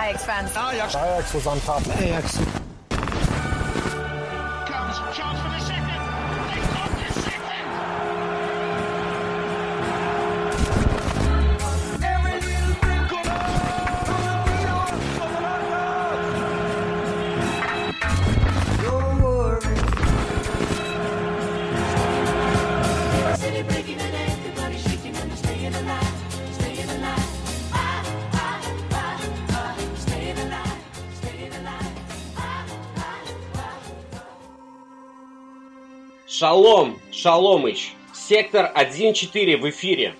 Ajax-Fans. Ajax. Ajax, wo Ajax. Шалом, Шаломыч. Сектор 1.4 в эфире.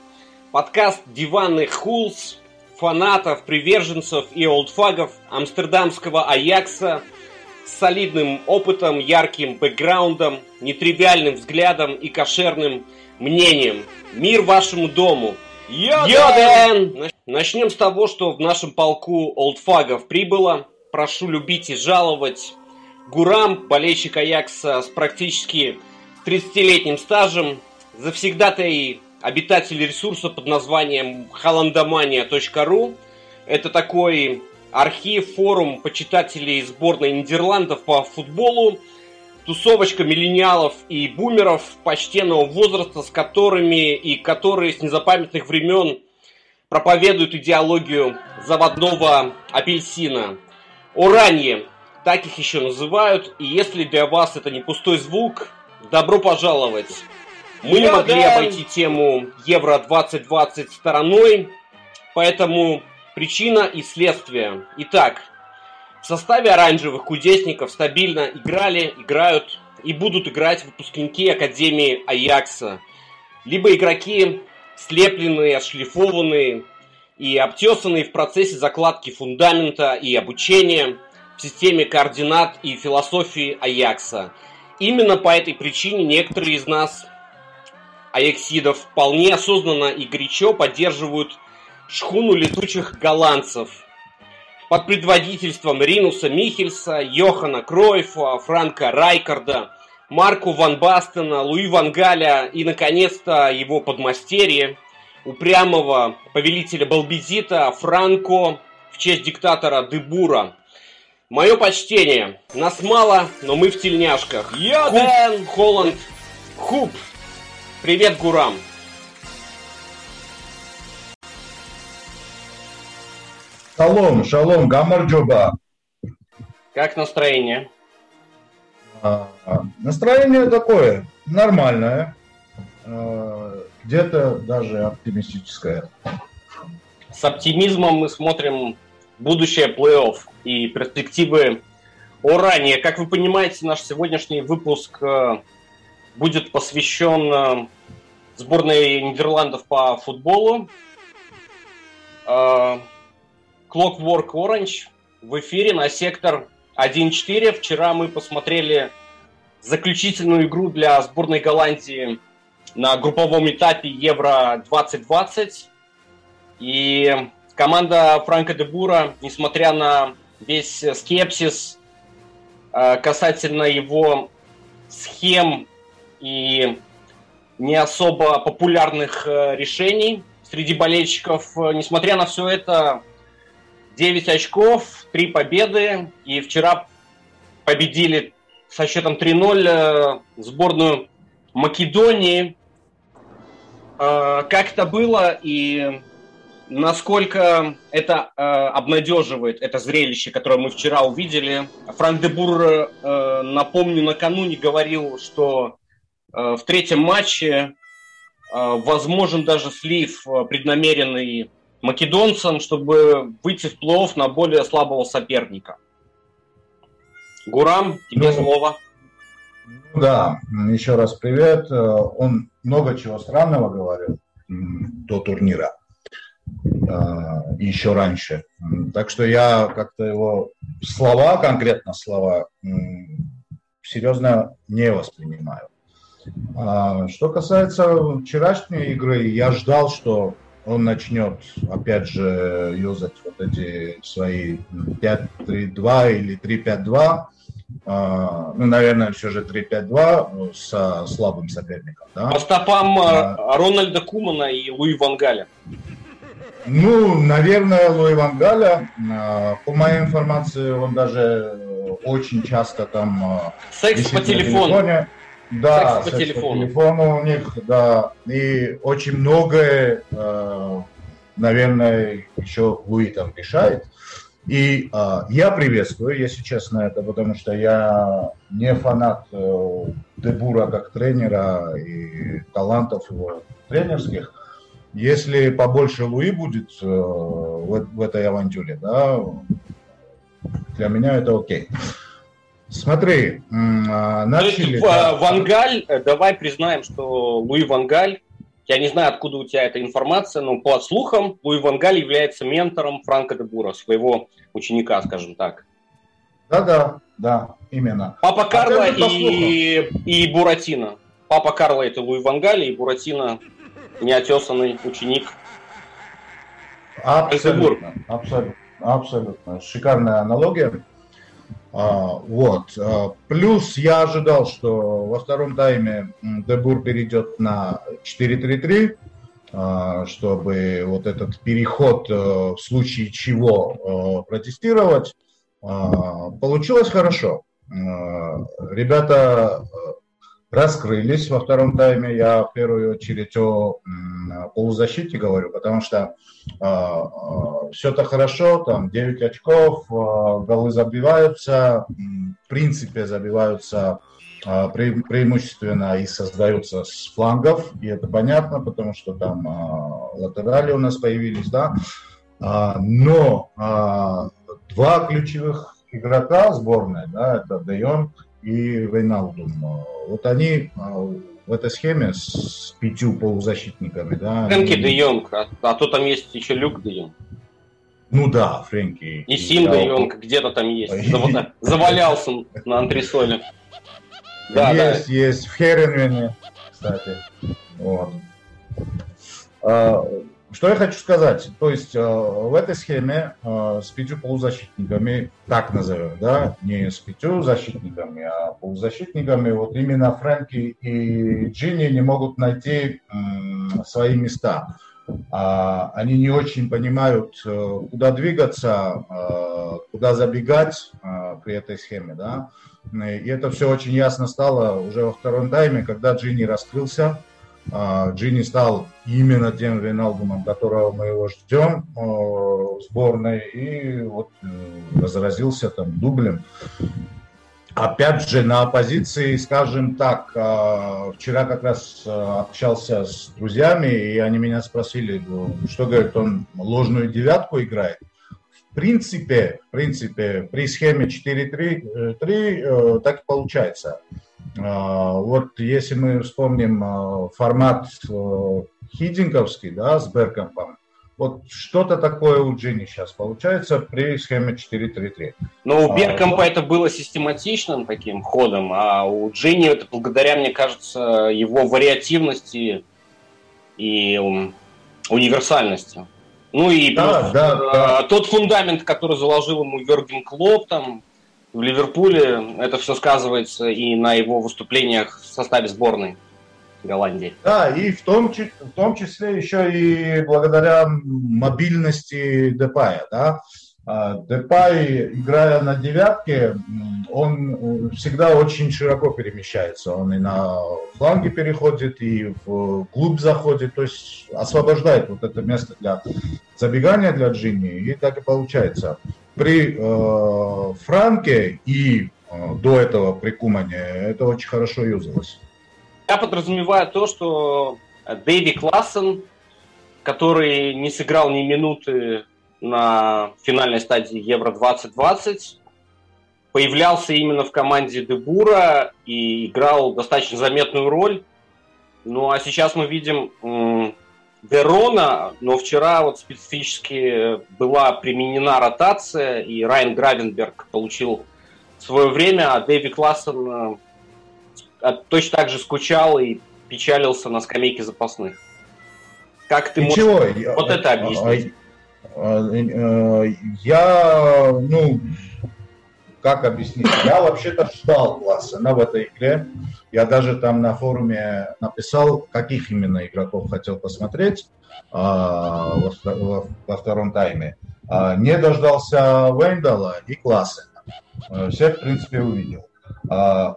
Подкаст диванных хулс, фанатов, приверженцев и олдфагов амстердамского Аякса с солидным опытом, ярким бэкграундом, нетривиальным взглядом и кошерным мнением. Мир вашему дому! Йоден! Начнем с того, что в нашем полку олдфагов прибыло. Прошу любить и жаловать. Гурам, болельщик Аякса с практически 30-летним стажем, завсегдатай обитатель ресурса под названием hollandomania.ru. Это такой архив, форум почитателей сборной Нидерландов по футболу, тусовочка миллениалов и бумеров почтенного возраста, с которыми и которые с незапамятных времен проповедуют идеологию заводного апельсина. Оранье, так их еще называют, и если для вас это не пустой звук, добро пожаловать. Мы не могли обойти тему Евро 2020 стороной, поэтому причина и следствие. Итак, в составе оранжевых кудесников стабильно играли, играют и будут играть выпускники Академии Аякса. Либо игроки слепленные, отшлифованные и обтесанные в процессе закладки фундамента и обучения в системе координат и философии Аякса. Именно по этой причине некоторые из нас, аяксидов, вполне осознанно и горячо поддерживают шхуну летучих голландцев – под предводительством Ринуса Михельса, Йохана Кройфа, Франка Райкарда, Марку Ван Бастена, Луи Ван Галя и, наконец-то, его подмастерье, упрямого повелителя Балбизита Франко в честь диктатора Дебура. Мое почтение. Нас мало, но мы в тельняшках. Йоден! Холланд, Хуп. Привет, Гурам. Шалом, шалом, гамарджоба. Как настроение? А, Настроение такое, нормальное, а, где-то даже оптимистическое. С оптимизмом мы смотрим будущее плей-офф и перспективы Орания. Как вы понимаете, наш сегодняшний выпуск э, будет посвящен э, сборной Нидерландов по футболу. Э, Clockwork Orange в эфире на сектор 1.4. Вчера мы посмотрели заключительную игру для сборной Голландии на групповом этапе Евро 2020. И команда Франка де Бура, несмотря на весь скепсис э, касательно его схем и не особо популярных э, решений среди болельщиков, э, несмотря на все это, 9 очков, 3 победы, и вчера победили со счетом 3-0 э, сборную Македонии. Как это было и насколько это э, обнадеживает, это зрелище, которое мы вчера увидели. Франк де Бур, э, напомню, накануне говорил, что э, в третьем матче э, возможен даже слив э, преднамеренный македонцам, чтобы выйти в плей-офф на более слабого соперника. Гурам, тебе Ну, слово. Да, еще раз привет. Э, Он много чего странного говорил до турнира, еще раньше. Так что я как-то его слова, конкретно слова, серьезно не воспринимаю. А Что касается вчерашней игры, я ждал, что он начнет, опять же, юзать вот эти свои 5-3-2 или 3-5-2. А, Ну, наверное, все же 3-5-2 со слабым соперником. Да? По стопам э, Да. Рональда Кумана и Луи Вангаля. Ну, наверное, Луи Вангаля. А, По моей информации, он даже э, очень часто там а, Секс по телефону. телефоне. Да, Секс по секс телефону. телефону у них, да. И очень многое, э, наверное, еще Луи там решает. И э, я приветствую, если честно, это, потому что я не фанат э, Дебура как тренера и талантов его тренерских. Если побольше Луи будет э, в, в этой авантюре, да, для меня это окей. Смотри, а, То есть начали... в- да. Вангаль, э, давай признаем, что Луи Вангаль, я не знаю, откуда у тебя эта информация, но по слухам, Луи Вангаль является ментором Франка де Бура, своего ученика, скажем так. Да-да, да, именно. Папа же, по и, и Буратино. Папа Карло это Луи Вангаль, и Буратино неотесанный ученик. Абсолютно, абсолютно, абсолютно. Шикарная аналогия. А, вот. А, Плюс я ожидал, что во втором тайме Дебур перейдет на 4-3-3, а, чтобы вот этот переход э, в случае чего э, протестировать. А, Получилось хорошо. А, Ребята э, раскрылись во втором тайме. Я в первую очередь о полузащите говорю, потому что все это хорошо, там 9 очков, а, голы забиваются, в принципе забиваются а, пре- преимущественно и создаются с флангов, и это понятно, потому что там а, латерали у нас появились, да, А, но а, два ключевых игрока сборной, да, это Де и Вейналдум, а, вот они а, в этой схеме с пятью полузащитниками, да. Фрэнки они- де Йонг, а, а то там есть еще Люк де Йонг. Ну да, Фрэнки. И Сим я- де Йонг где-то там есть. Зав- Завалялся на антресоле. Да, да. есть, есть. В Херенвене, кстати. Вот. Что я хочу сказать? То есть а, в этой схеме а, с пятью полузащитниками, так назовем, да, не с пятью защитниками, а полузащитниками, вот именно Фрэнки и Джинни не могут найти м, свои места. А, Они не очень понимают, э, куда двигаться, э, куда забегать э, при этой схеме, да. И это все очень ясно стало уже во втором тайме, когда Джинни раскрылся. А, Джинни стал именно тем Вейналдумом, которого мы его ждем э, в сборной, и вот э, разразился там дублем. Опять же, на оппозиции, скажем так, а, вчера как раз а, общался с друзьями, и они меня спросили, ну, что, говорит, он ложную девятку играет. В принципе, в принципе, при схеме 4-3 э, так и получается. А, Вот если мы вспомним а, формат э, хидинговский, да, с Беркомпом, вот что-то такое у Джинни сейчас получается при схеме 4-3-3. Но у А, Беркомпа это было систематичным таким ходом, а у Джинни это благодаря, мне кажется, его вариативности и универсальности. Ну и Да, плюс, да, э, да. тот фундамент, который заложил ему Верген Клоп там в Ливерпуле, это все сказывается и на его выступлениях в составе сборной Голландии. Да, и в том, в том числе еще и благодаря мобильности Депая, да. А, Депай, играя на девятке, он э, всегда очень широко перемещается. Он и на фланге переходит, и в клуб заходит, то есть освобождает вот это место для забегания для Джинни, и так и получается. При э, Франке и э, до этого при Кумане это очень хорошо юзалось. Я подразумеваю то, что Дэви Классен, который не сыграл ни минуты на финальной стадии Евро-2020, появлялся именно в команде Дебура и играл достаточно заметную роль. Ну а сейчас мы видим м, Дерона, но вчера вот специфически была применена ротация, и Райан Гравенберг получил свое время, а Дэви Классен э, точно так же скучал и печалился на скамейке запасных. Как ты можешь... Ничего, вот я- это объяснить? а, а, э, Я, ну, как объяснить? Я вообще-то ждал Классена в этой игре. Я даже там на форуме написал, каких именно игроков хотел посмотреть а, во, во- во втором тайме. А, не дождался Вендала и Классена. Э, Всех, в принципе, увидел. А,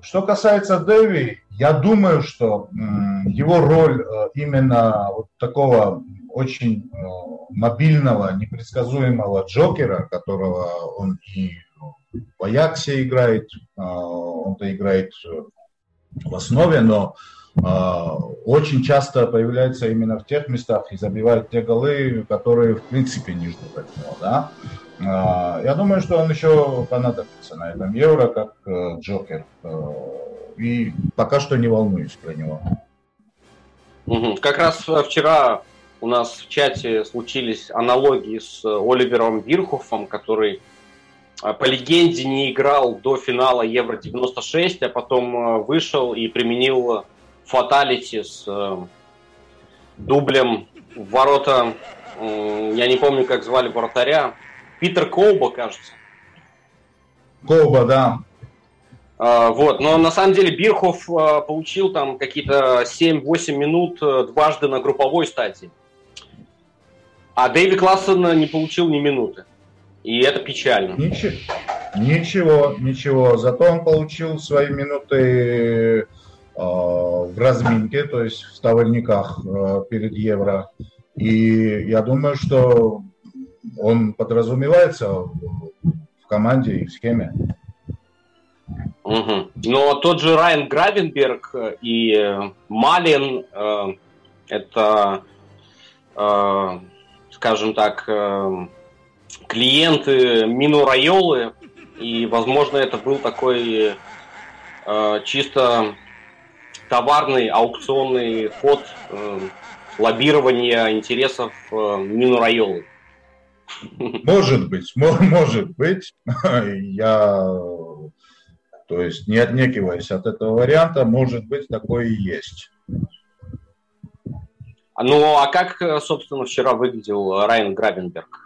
Что касается Дэви, я думаю, что м, его роль э, именно вот такого очень э, мобильного, непредсказуемого Джокера, которого он и в Аяксе играет, э, он-то играет э, в основе, но э, очень часто появляется именно в тех местах и забивает те голы, которые в принципе не ждут от него, да. А, Я думаю, что он еще понадобится на этом Евро как э, Джокер. Э, И пока что не волнуюсь про него. Как раз вчера у нас в чате случились аналогии с Оливером Бирхофом, который по легенде не играл до финала Евро-96, а потом э, вышел и применил фаталити с э, дублем в ворота, я не помню, как звали вратаря, Питер Коуба, кажется. Коба, да. А, Вот, но на самом деле Бирхов а, получил там какие-то 7-8 минут э, дважды на групповой стадии. А Дэви Классен не получил ни минуты. И это печально. Ничего, ничего, ничего. Зато он получил свои минуты э, в разминке, то есть в товарниках э, перед Евро. И я думаю, что он подразумевается в команде и в схеме. Мгм. Но тот же Райан Гравенберг э, и э, Малин э, это, э, скажем так, э, клиенты Мину Райолы, и, возможно, это был такой э, чисто товарный аукционный ход э, лоббирования интересов э, Мину Райолы. Может быть, мо- может быть. Я, то есть, не отнекиваясь от этого варианта, может быть, такое и есть. Ну, а как, э, собственно, вчера выглядел Райан Гравенберг?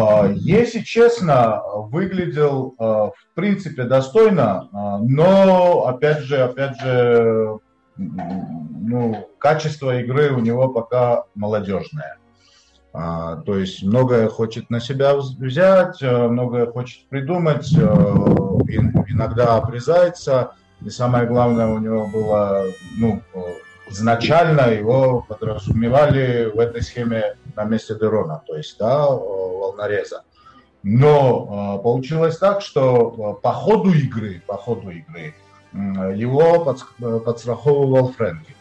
А, Если честно, выглядел а, в принципе достойно, а, но опять же, опять же, ну, качество игры у него пока молодежное. То есть многое хочет на себя вз- взять, многое хочет придумать, ин- иногда обрезается. И самое главное, у него было, ну, изначально его подразумевали в этой схеме на месте Дерона, то есть, да, волнореза. Но э, получилось так, что э, по ходу игры, по ходу игры м, его э, подстраховывал Фрэнки.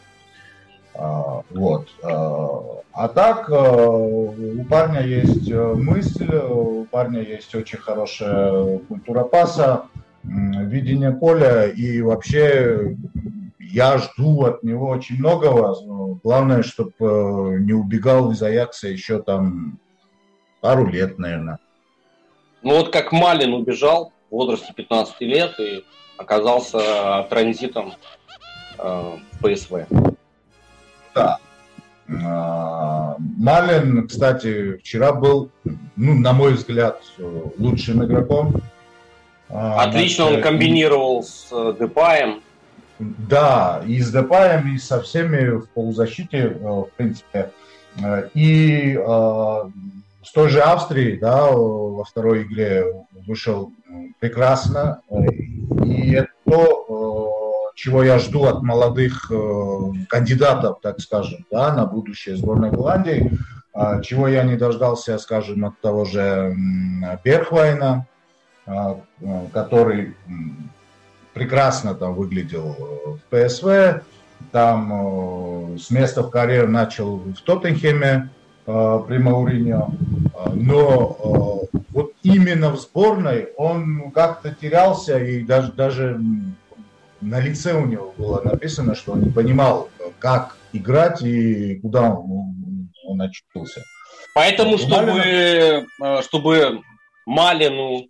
А, Вот. а, А так, э, у парня есть э, мысль, у парня есть очень хорошая культура паса, м, видение поля, и вообще я жду от него очень многого. Главное, чтобы не убегал из Аякса еще там пару лет, наверное. Ну вот как Малин убежал в возрасте 15 лет и оказался транзитом э, в ПСВ. А, Малин, кстати, вчера был, ну, на мой взгляд, лучшим игроком. А, Отлично он комбинировал с э, Депаем. Да, и с Депаем, и со всеми в полузащите, э, в принципе. Э, И э, с той же Австрии, да, во второй игре вышел прекрасно. И это то, чего я жду от молодых кандидатов, так скажем, да, на будущее сборной Голландии, А, чего я не дождался, скажем, от того же Берхвайна, а, э, который прекрасно там выглядел в ПСВ, там с места в карьер начал в Тоттенхеме при Мауриньо, Э, но э, вот именно в сборной он как-то терялся и даже, даже на лице у него было написано, что он не понимал, э, как играть и куда он, он очутился. Поэтому, чтобы, э, чтобы Малину,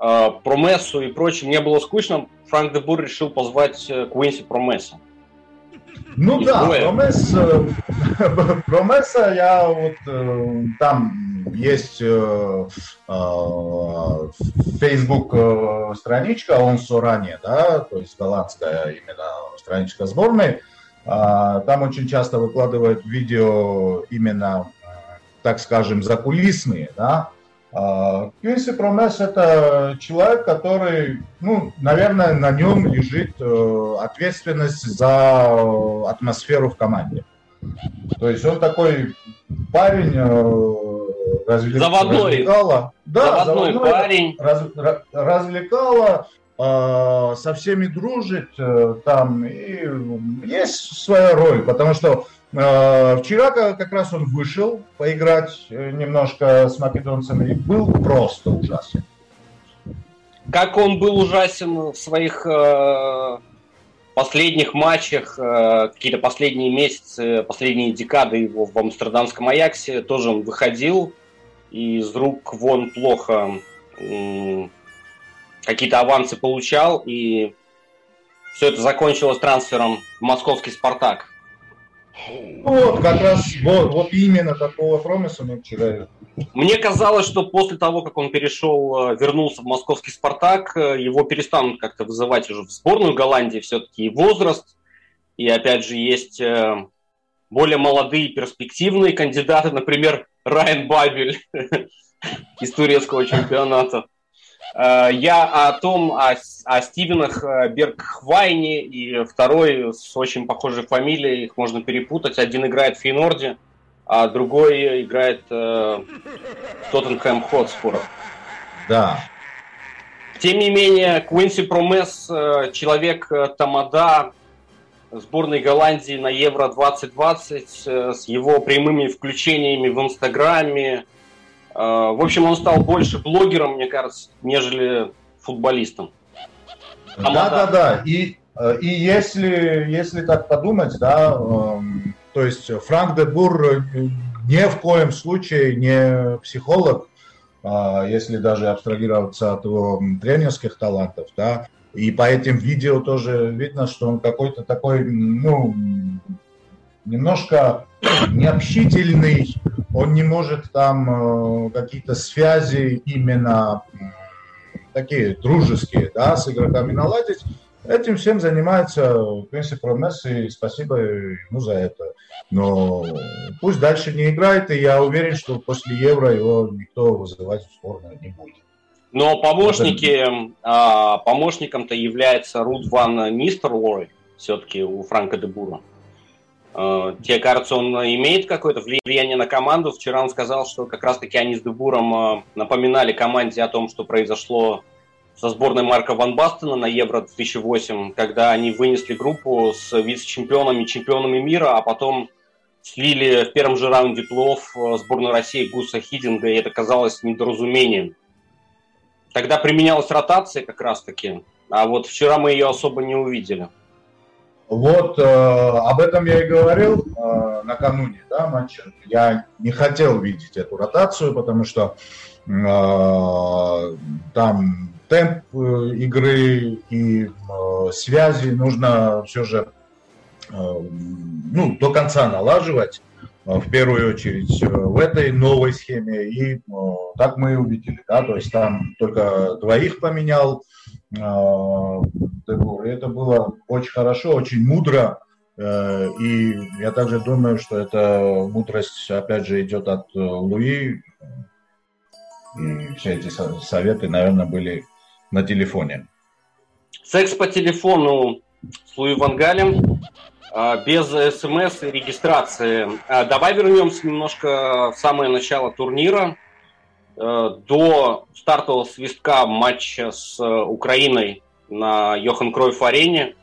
э, Промессу и прочим не было скучно, Франк де Бур решил позвать э, Куинси Промесса. Ну да. Промес, Промеса я вот там есть Facebook страничка, он ранее, да, то есть голландская именно страничка сборной. А, Там очень часто выкладывают видео именно, э, так скажем, закулисные, да. А, Квинси Промес это человек, который, ну, наверное, на нем лежит э, ответственность за э, атмосферу в команде. То есть он такой парень э, развлек- Заводной. развлекала. Да, Заводной заводной, парень. раз- ра- развлекала, со всеми дружит там, и есть своя роль, потому что вчера ка- как раз он вышел поиграть э, немножко с македонцами и был просто ужасен. Как он был ужасен в своих э, последних матчах, э, какие-то последние месяцы, последние декады его в Амстердамском Аяксе, тоже он выходил и из рук вон плохо какие-то авансы получал, и все это закончилось трансфером в московский «Спартак». Вот, как раз, вот, вот именно такого промысла мы вчера Мне казалось, что после того, как он перешел, э, вернулся в московский «Спартак», э, его перестанут как-то вызывать уже в сборную Голландии, все-таки и возраст, и опять же есть э, более молодые перспективные кандидаты, например, Райан Бабель из турецкого чемпионата. Э, Я о том, о, о Стивенах э, Бергхвайне и второй с очень похожей фамилией, их можно перепутать. Один играет в Фейнорде, а другой играет э, в Тоттенхэм Хотспур. Да. Тем не менее, Куинси Промес, э, человек Тамада, сборной Голландии на Евро 2020, э, с его прямыми включениями в Инстаграме. Э, В общем, он стал больше блогером, мне кажется, нежели футболистом. Да, Тамада. да, да. И, э, и если, если так подумать, да, эм, то есть Франк де Бур э, ни в коем случае не психолог, а, если даже абстрагироваться от его тренерских талантов, да, и по этим видео тоже видно, что он какой-то такой, ну, немножко необщительный, он не может там э, какие-то связи именно такие дружеские, да, с игроками наладить. Этим всем занимается Квинси Промес, и спасибо ему за это. Но пусть дальше не играет, и я уверен, что после Евро его никто вызывать в сборную не будет. Но помощники, а, помощником-то является Рут Ван Нистерлой, все-таки у Франка де Бура. А, Тебе кажется, он имеет какое-то влияние на команду? Вчера он сказал, что как раз-таки они с де Буром а, напоминали команде о том, что произошло со сборной Марка Ван Бастена на Евро 2008, когда они вынесли группу с вице-чемпионами чемпионами мира, а потом слили в первом же раунде плей-офф сборную России Гуса Хидинга, и это казалось недоразумением. Тогда применялась ротация как раз-таки, а вот вчера мы ее особо не увидели. Вот э, об этом я и говорил э, накануне да, матча. Я не хотел видеть эту ротацию, потому что э, там темп э, игры и э, связи нужно все же э, ну, до конца налаживать, э, в первую очередь э, в этой новой схеме. И так мы и увидели. Да? То есть там только двоих поменял э, Дебур. И это было очень хорошо, очень мудро. Э, И я также думаю, что эта мудрость, опять же, идет от э, Луи. И все эти со- советы, наверное, были на телефоне. Секс по телефону с Луи Вангалем, а, без смс и регистрации. А, Давай вернемся немножко в самое начало турнира. Э, До стартового свистка матча с э, Украиной на Йохан Кройф арене.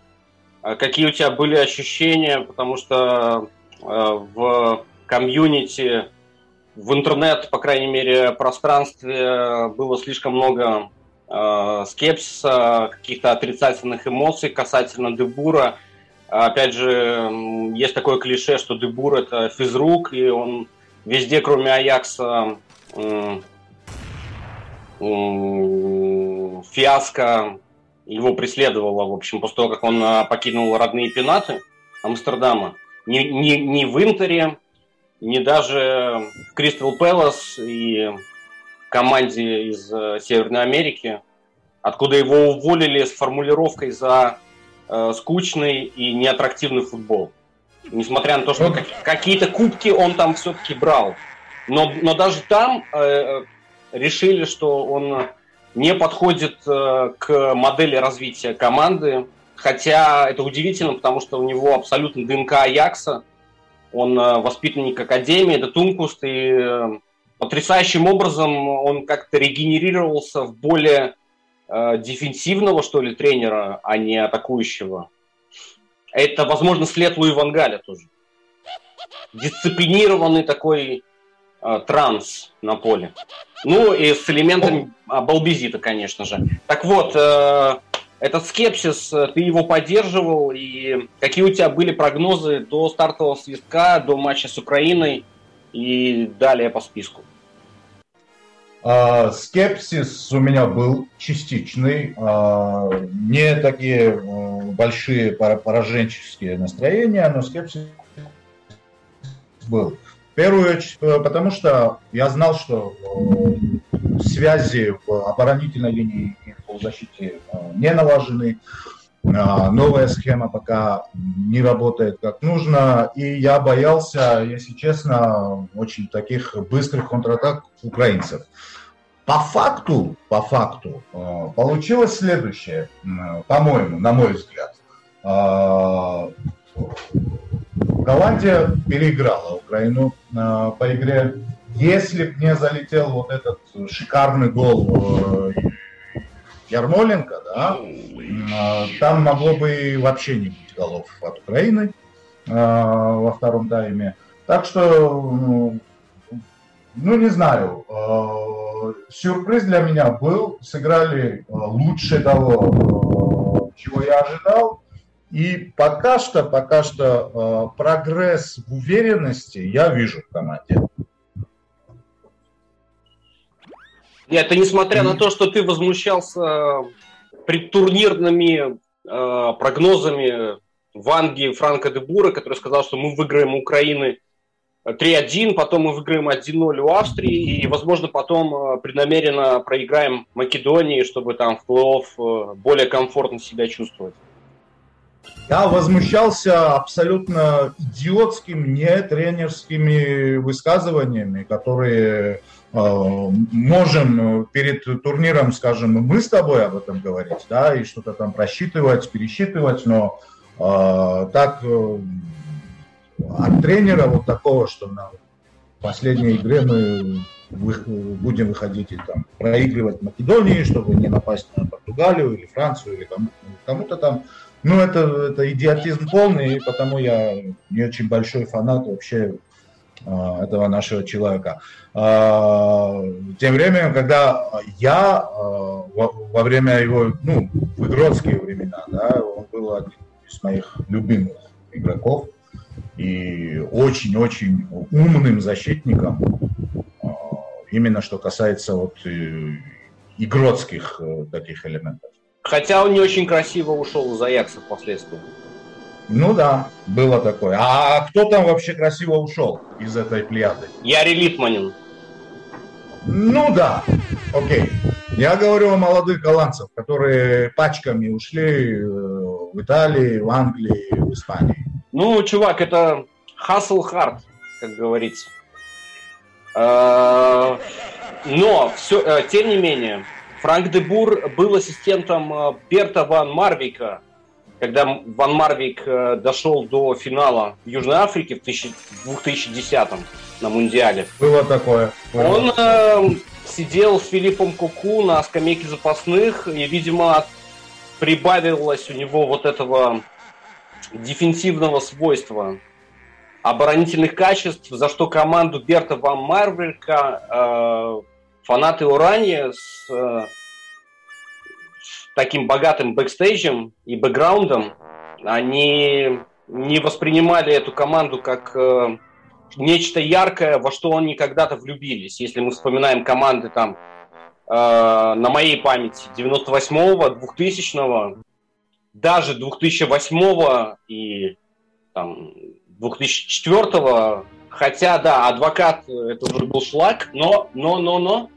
А Какие у тебя были ощущения? Потому что э, в комьюнити, в интернет, по крайней мере, пространстве было слишком много э, скепсиса, каких-то отрицательных эмоций касательно Дебура. Опять же, есть такое клише, что Дебур это физрук, и он везде, кроме Аякса, фиаско его преследовало, в общем, после того, как он а, покинул родные пенаты Амстердама. Не, не, не в Интере, не даже в Кристал Пэлас и команде из э, Северной Америки, откуда его уволили с формулировкой за э, скучный и неаттрактивный футбол. Несмотря на то, что как- какие-то кубки он там все-таки брал. Но, но даже там э, решили, что он не подходит э, к модели развития команды. Хотя это удивительно, потому что у него абсолютно ДНК Аякса. Он э, воспитанник Академии, это Тункуст, и э, потрясающим образом он как-то регенерировался в более дефенсивного, что ли, тренера, а не атакующего. Это, возможно, след Луи Вангаля тоже. Дисциплинированный такой транс на поле. Ну и с элементами а, балбезита, конечно же. Так вот, э, этот скепсис, э, ты его поддерживал, и какие у тебя были прогнозы до стартового свистка, до матча с Украиной и далее по списку? А, Скепсис у меня был частичный, а, не такие э, большие пора- пораженческие настроения, но скепсис был. В первую очередь, э, потому что я знал, что э, связи в оборонительной линии и в полузащите э, не налажены, новая схема пока не работает как нужно, и я боялся, если честно, очень таких быстрых контратак украинцев. По факту, по факту, получилось следующее, по-моему, на мой взгляд. Голландия переиграла Украину э, по игре. Если бы не залетел вот этот шикарный гол э, Ярмоленко, да, э, там могло бы вообще не быть голов от Украины э, во втором тайме. Так что, ну, ну, не знаю, э, сюрприз для меня был. Сыграли э, лучше того, э, чего я ожидал. И пока что, пока что э, прогресс в уверенности я вижу в команде. Нет, это несмотря на то, что ты возмущался предтурнирными э, прогнозами Ванги Франка де Бура, который сказал, что мы выиграем у Украины 3-1, потом мы выиграем 1-0 у Австрии, и, возможно, потом э, преднамеренно проиграем Македонии, чтобы там в плей-офф э, более комфортно себя чувствовать. Я возмущался абсолютно идиотским, не тренерскими высказываниями, которые э, можем перед турниром, скажем, мы с тобой об этом говорить, да, и что-то там просчитывать, пересчитывать, но э, так э, от тренера вот такого, что на последней игре мы вы- будем выходить и там проигрывать Македонии, чтобы не напасть на Португалию или Францию или кому- кому-то там. Ну, это, это идиотизм полный, и потому я не очень большой фанат вообще а, этого нашего человека. А, Тем временем, когда я а, во, во время его, ну, в игротские времена, да, он был один из моих любимых игроков и очень-очень умным защитником, именно что касается вот э, игротских э, таких элементов. Хотя он не очень красиво ушел из Аякса впоследствии. Ну да, было такое. А кто там вообще красиво ушел из этой плеяды? Яри Литманин. Ну да, окей. Я говорю о молодых голландцев, которые пачками ушли э, в Италии, в Англии, в Испании. Ну, чувак, это hustle hard, как говорится. Э, Но, все, э, тем не менее, Франк де Бур был ассистентом э, Берта Ван Марвика, когда Ван Марвик э, дошел до финала в Южной Африке в 1000 2010 на Мундиале. Было такое. Было. Он э, сидел с Филиппом Куку на скамейке запасных, и, видимо, прибавилось у него вот этого дефенсивного свойства, оборонительных качеств, за что команду Берта Ван Марвелька э, фанаты Урани с, э, с таким богатым бэкстейджем и бэкграундом, они не воспринимали эту команду как э, нечто яркое, во что они когда-то влюбились. Если мы вспоминаем команды там э, на моей памяти 98-го, 2000-го, даже 2008-го и там, 2004-го, Хотя, да, адвокат э, это уже был шлак, но, но, но, но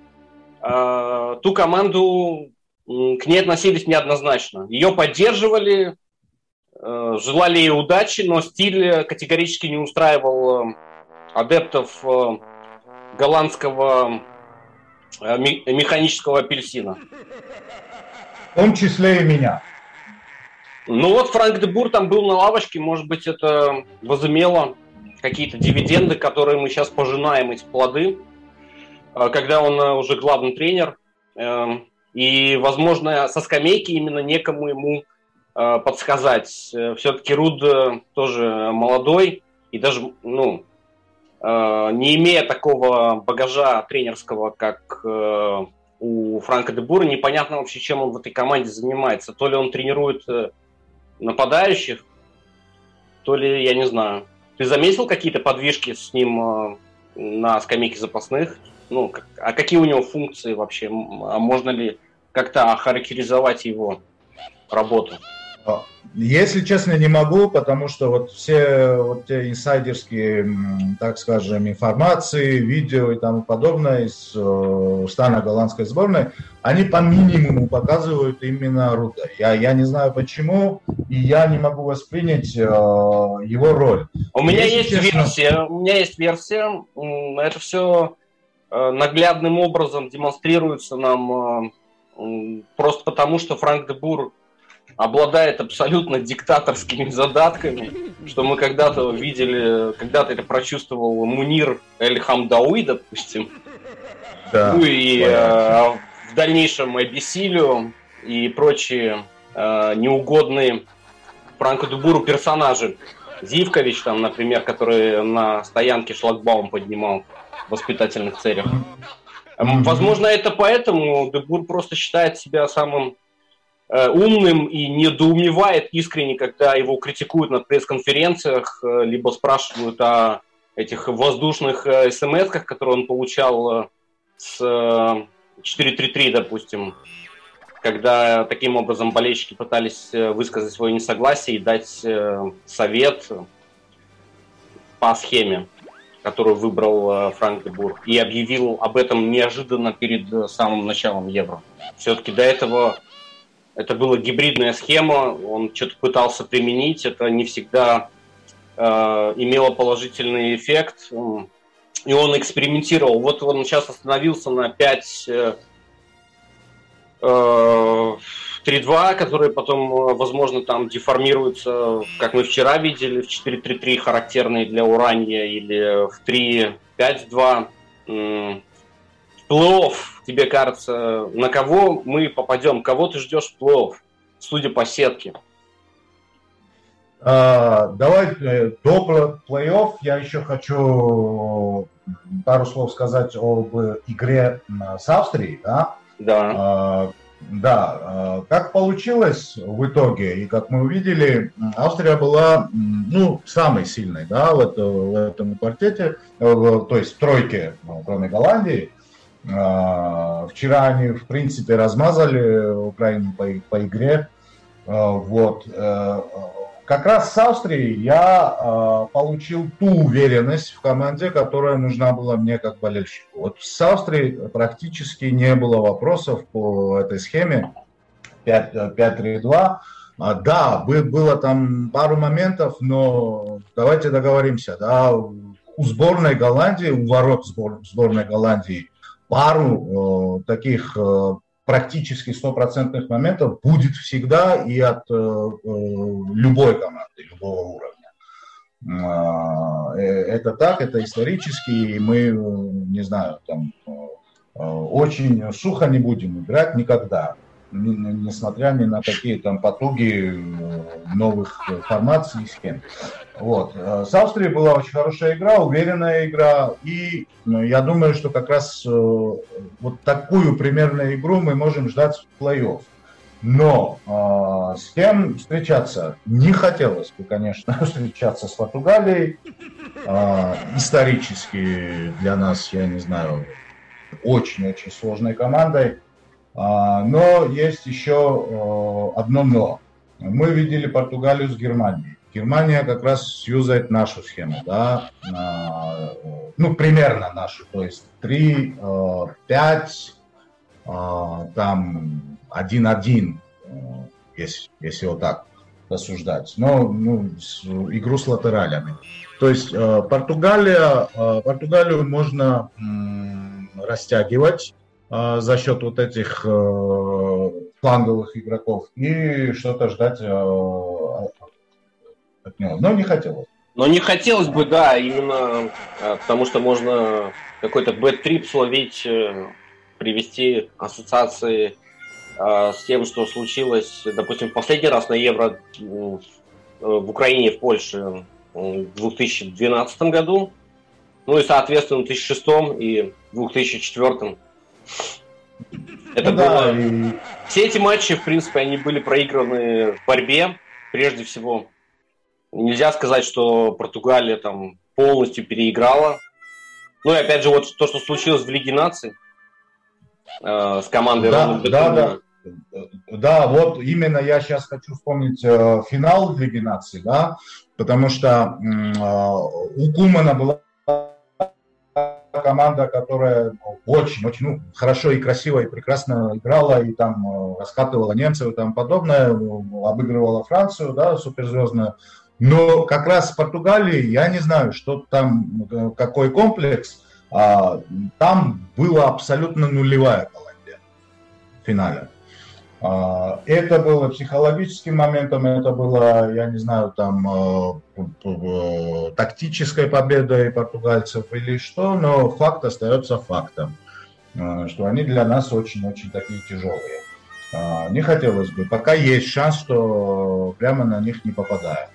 э, ту команду к ней относились неоднозначно. Ее поддерживали, э, желали ей удачи, но стиль категорически не устраивал э, адептов э, голландского э, механического апельсина. В том числе и меня. Ну вот Франк де Бур там был на лавочке, может быть, это возымело какие-то дивиденды, которые мы сейчас пожинаем, эти плоды, э, когда он э, уже главный тренер. Э, И, возможно, со скамейки именно некому ему э, подсказать. Все-таки Руд тоже молодой, и даже, ну, не имея такого багажа тренерского, как у Франка де Бура, непонятно вообще, чем он в этой команде занимается. То ли он тренирует нападающих, то ли, я не знаю. Ты заметил какие-то подвижки с ним э, на скамейке запасных? Ну, а какие у него функции вообще? А можно ли как-то охарактеризовать его работу? Если честно, не могу, потому что вот все вот те инсайдерские, так скажем, информации, видео и тому подобное из э, стана голландской сборной, они по минимуму показывают именно Руда. Я, я не знаю почему, и я не могу воспринять э, его роль. У меня Если есть честно- версия. У меня есть версия. Это все наглядным образом демонстрируется нам э, просто потому, что Франк де Бур обладает абсолютно диктаторскими задатками, что мы когда-то видели, когда-то это прочувствовал Мунир Эль Хамдауи, допустим, Да. ну и понятно. э, в дальнейшем Эбисилио и прочие э, неугодные Франку Дубуру персонажи. Зивкович, там, например, который на стоянке шлагбаум поднимал в воспитательных целях. Мгм. Возможно, это поэтому Дебур просто считает себя самым умным и недоумевает искренне, когда его критикуют на пресс-конференциях, э, либо спрашивают о этих воздушных э, смс-ках, которые он получал э, с э, 433, допустим, когда таким образом болельщики пытались э, высказать свое несогласие и дать э, совет по схеме, которую выбрал э, Франк де и объявил об этом неожиданно перед э, самым началом Евро. Все-таки до этого это была гибридная схема, он что-то пытался применить, это не всегда э, имело положительный эффект, и он экспериментировал. Вот он сейчас остановился на 5 э, э, 3-2, которые потом, э, возможно, там деформируются, как мы вчера видели, в 4-3-3, характерные для Уранья, или в 3-5-2. М, В плей-офф, тебе кажется, на кого мы попадем? Кого ты ждешь в плей-офф, судя по сетке? А, давай э, до пл- плей-офф я еще хочу пару слов сказать об игре с Австрией. Да? Да. А, Да, а, как получилось в итоге, и как мы увидели, Австрия была ну, самой сильной да, в, это- в этом квартете, то есть в тройке, ну, кроме Голландии. А, Вчера они, в принципе, размазали Украину по, по игре. А, Вот. э, Как раз с Австрией я э, получил ту уверенность в команде, которая нужна была мне как болельщику. Вот с Австрией практически не было вопросов по этой схеме 5 э, 5-3-2. А, Да, бы- было там пару моментов, но давайте договоримся. Да, у сборной Голландии, у ворот сбор- сборной Голландии пару э, таких э, практически стопроцентных моментов будет всегда и от э, э, любой команды, любого уровня. А, э, Это так, это исторически, и мы, э, не знаю, там э, э, очень сухо не будем играть никогда, ни- ни- несмотря ни на какие там потуги э, новых формаций и схем. Вот. Э, С Австрией была очень хорошая игра, уверенная игра, и ну, я думаю, что как раз э, вот такую примерную игру мы можем ждать в плей-офф. Но э, с кем встречаться? Не хотелось бы, конечно, встречаться с Португалией. Э, исторически для нас, я не знаю, очень-очень сложной командой. А, Но есть еще э, одно но. Мы видели Португалию с Германией. Германия как раз юзает нашу схему, да, а, ну, примерно нашу, то есть 3, 5, а, там 1-1, э, если, если вот так рассуждать, но ну, игру с латералями. То есть э, Португалия, э, Португалию можно растягивать э, за счет вот этих э, фланговых игроков и что-то ждать э, от него. Но не хотелось. Но не хотелось бы, да, именно э, потому что можно какой-то бэт-трип словить, э, привести ассоциации с тем, что случилось, допустим, в последний раз на Евро в Украине, в Польше в 2012 году, ну и, соответственно, в 2006 и 2004. Это Ну да, было... и Все эти матчи, в принципе, они были проиграны в борьбе, прежде всего. Нельзя сказать, что Португалия там полностью переиграла. Ну и опять же, вот то, что случилось в Лиге наций э, с командой Да, Рональда да, Кумана. Да, вот именно я сейчас хочу вспомнить э, финал Лиги наций, да, потому что э, у Кумана была команда, которая очень-очень ну, хорошо и красиво и прекрасно играла, и там э, раскатывала немцев и тому подобное, э, обыгрывала Францию, да, суперзвездную. Но как раз в Португалии, я не знаю, что там, э, какой комплекс, а, там была абсолютно нулевая Колумбия в финале. А, Это было психологическим моментом, это было, я не знаю, там э, э, тактической победой португальцев или что, но факт остается фактом, э, что они для нас очень-очень такие тяжелые. А, Не хотелось бы, пока есть шанс, что прямо на них не попадаем.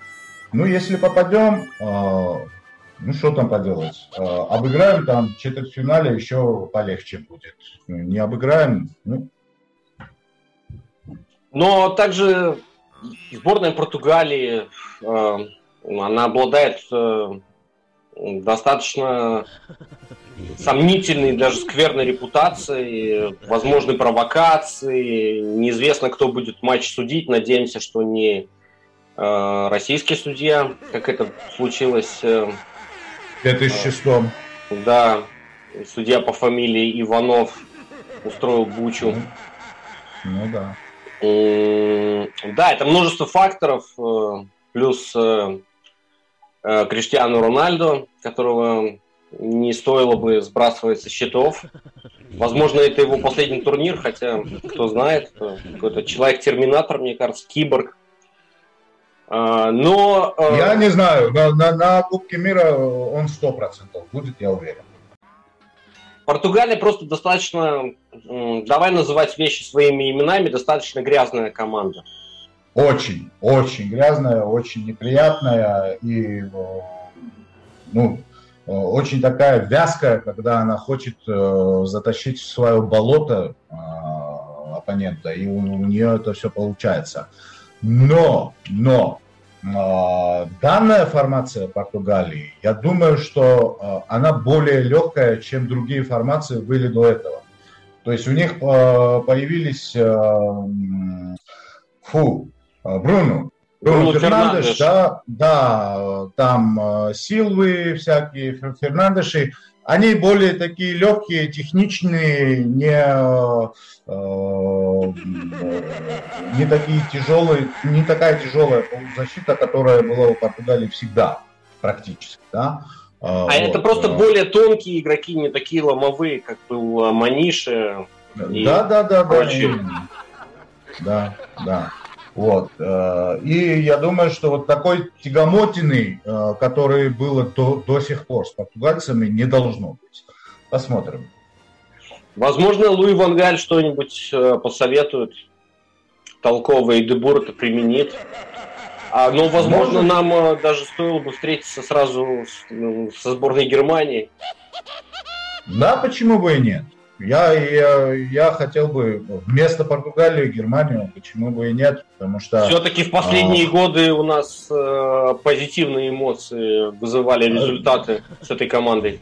Ну, если попадем, ну что там поделать, обыграем там четвертьфинале еще полегче будет. Не обыграем, ну, Но также сборная Португалии, э, она обладает э, достаточно сомнительной, даже скверной репутацией, возможной провокации. Неизвестно, кто будет матч судить. Надеемся, что не э, российский судья, как это случилось, э, в 2006 да, судья по фамилии Иванов устроил бучу. Ну да. Да, это множество факторов, э, плюс э, э, Криштиану Рональдо, которого не стоило бы сбрасывать со счетов. Возможно, это его последний турнир, хотя, кто знает, какой-то человек-терминатор, мне кажется, киборг. А, Но Я не знаю, на, на, на Кубке мира он 100% будет, я уверен. Португалия просто достаточно, давай называть вещи своими именами, достаточно грязная команда. Очень, очень грязная, очень неприятная и э, ну, э, очень такая вязкая, когда она хочет э, затащить в свое болото э, оппонента, и у, у нее это все получается. Но, но данная формация Португалии, я думаю, что э, она более легкая, чем другие формации были до этого. То есть у них э, появились фу, э, Бруно. Фернандеш, Фернандеш. да, да, там Силвы всякие, Фер- Фернандеши, они более такие легкие, техничные, не, э, э, не такие тяжелые, не такая тяжелая полузащита, которая была у Португалии всегда практически, да. А это просто более тонкие игроки, не такие ломовые, как был э, Маниши. и Да, да, да, да. Да, да. Вот. э, И я думаю, что вот такой тягомотины, э, который было до, до сих пор с португальцами, не должно быть. Посмотрим. Возможно, Луи Вангаль что-нибудь э, посоветует толковое, и Дебур это применит. А, но, возможно, Может. нам даже стоило бы встретиться сразу с- ну, со сборной Германии. Да, почему бы и нет? Я, я, я хотел бы вместо Португалии Германию, почему бы и нет, потому что... Все-таки в последние А. годы у нас э, позитивные эмоции вызывали результаты с этой командой.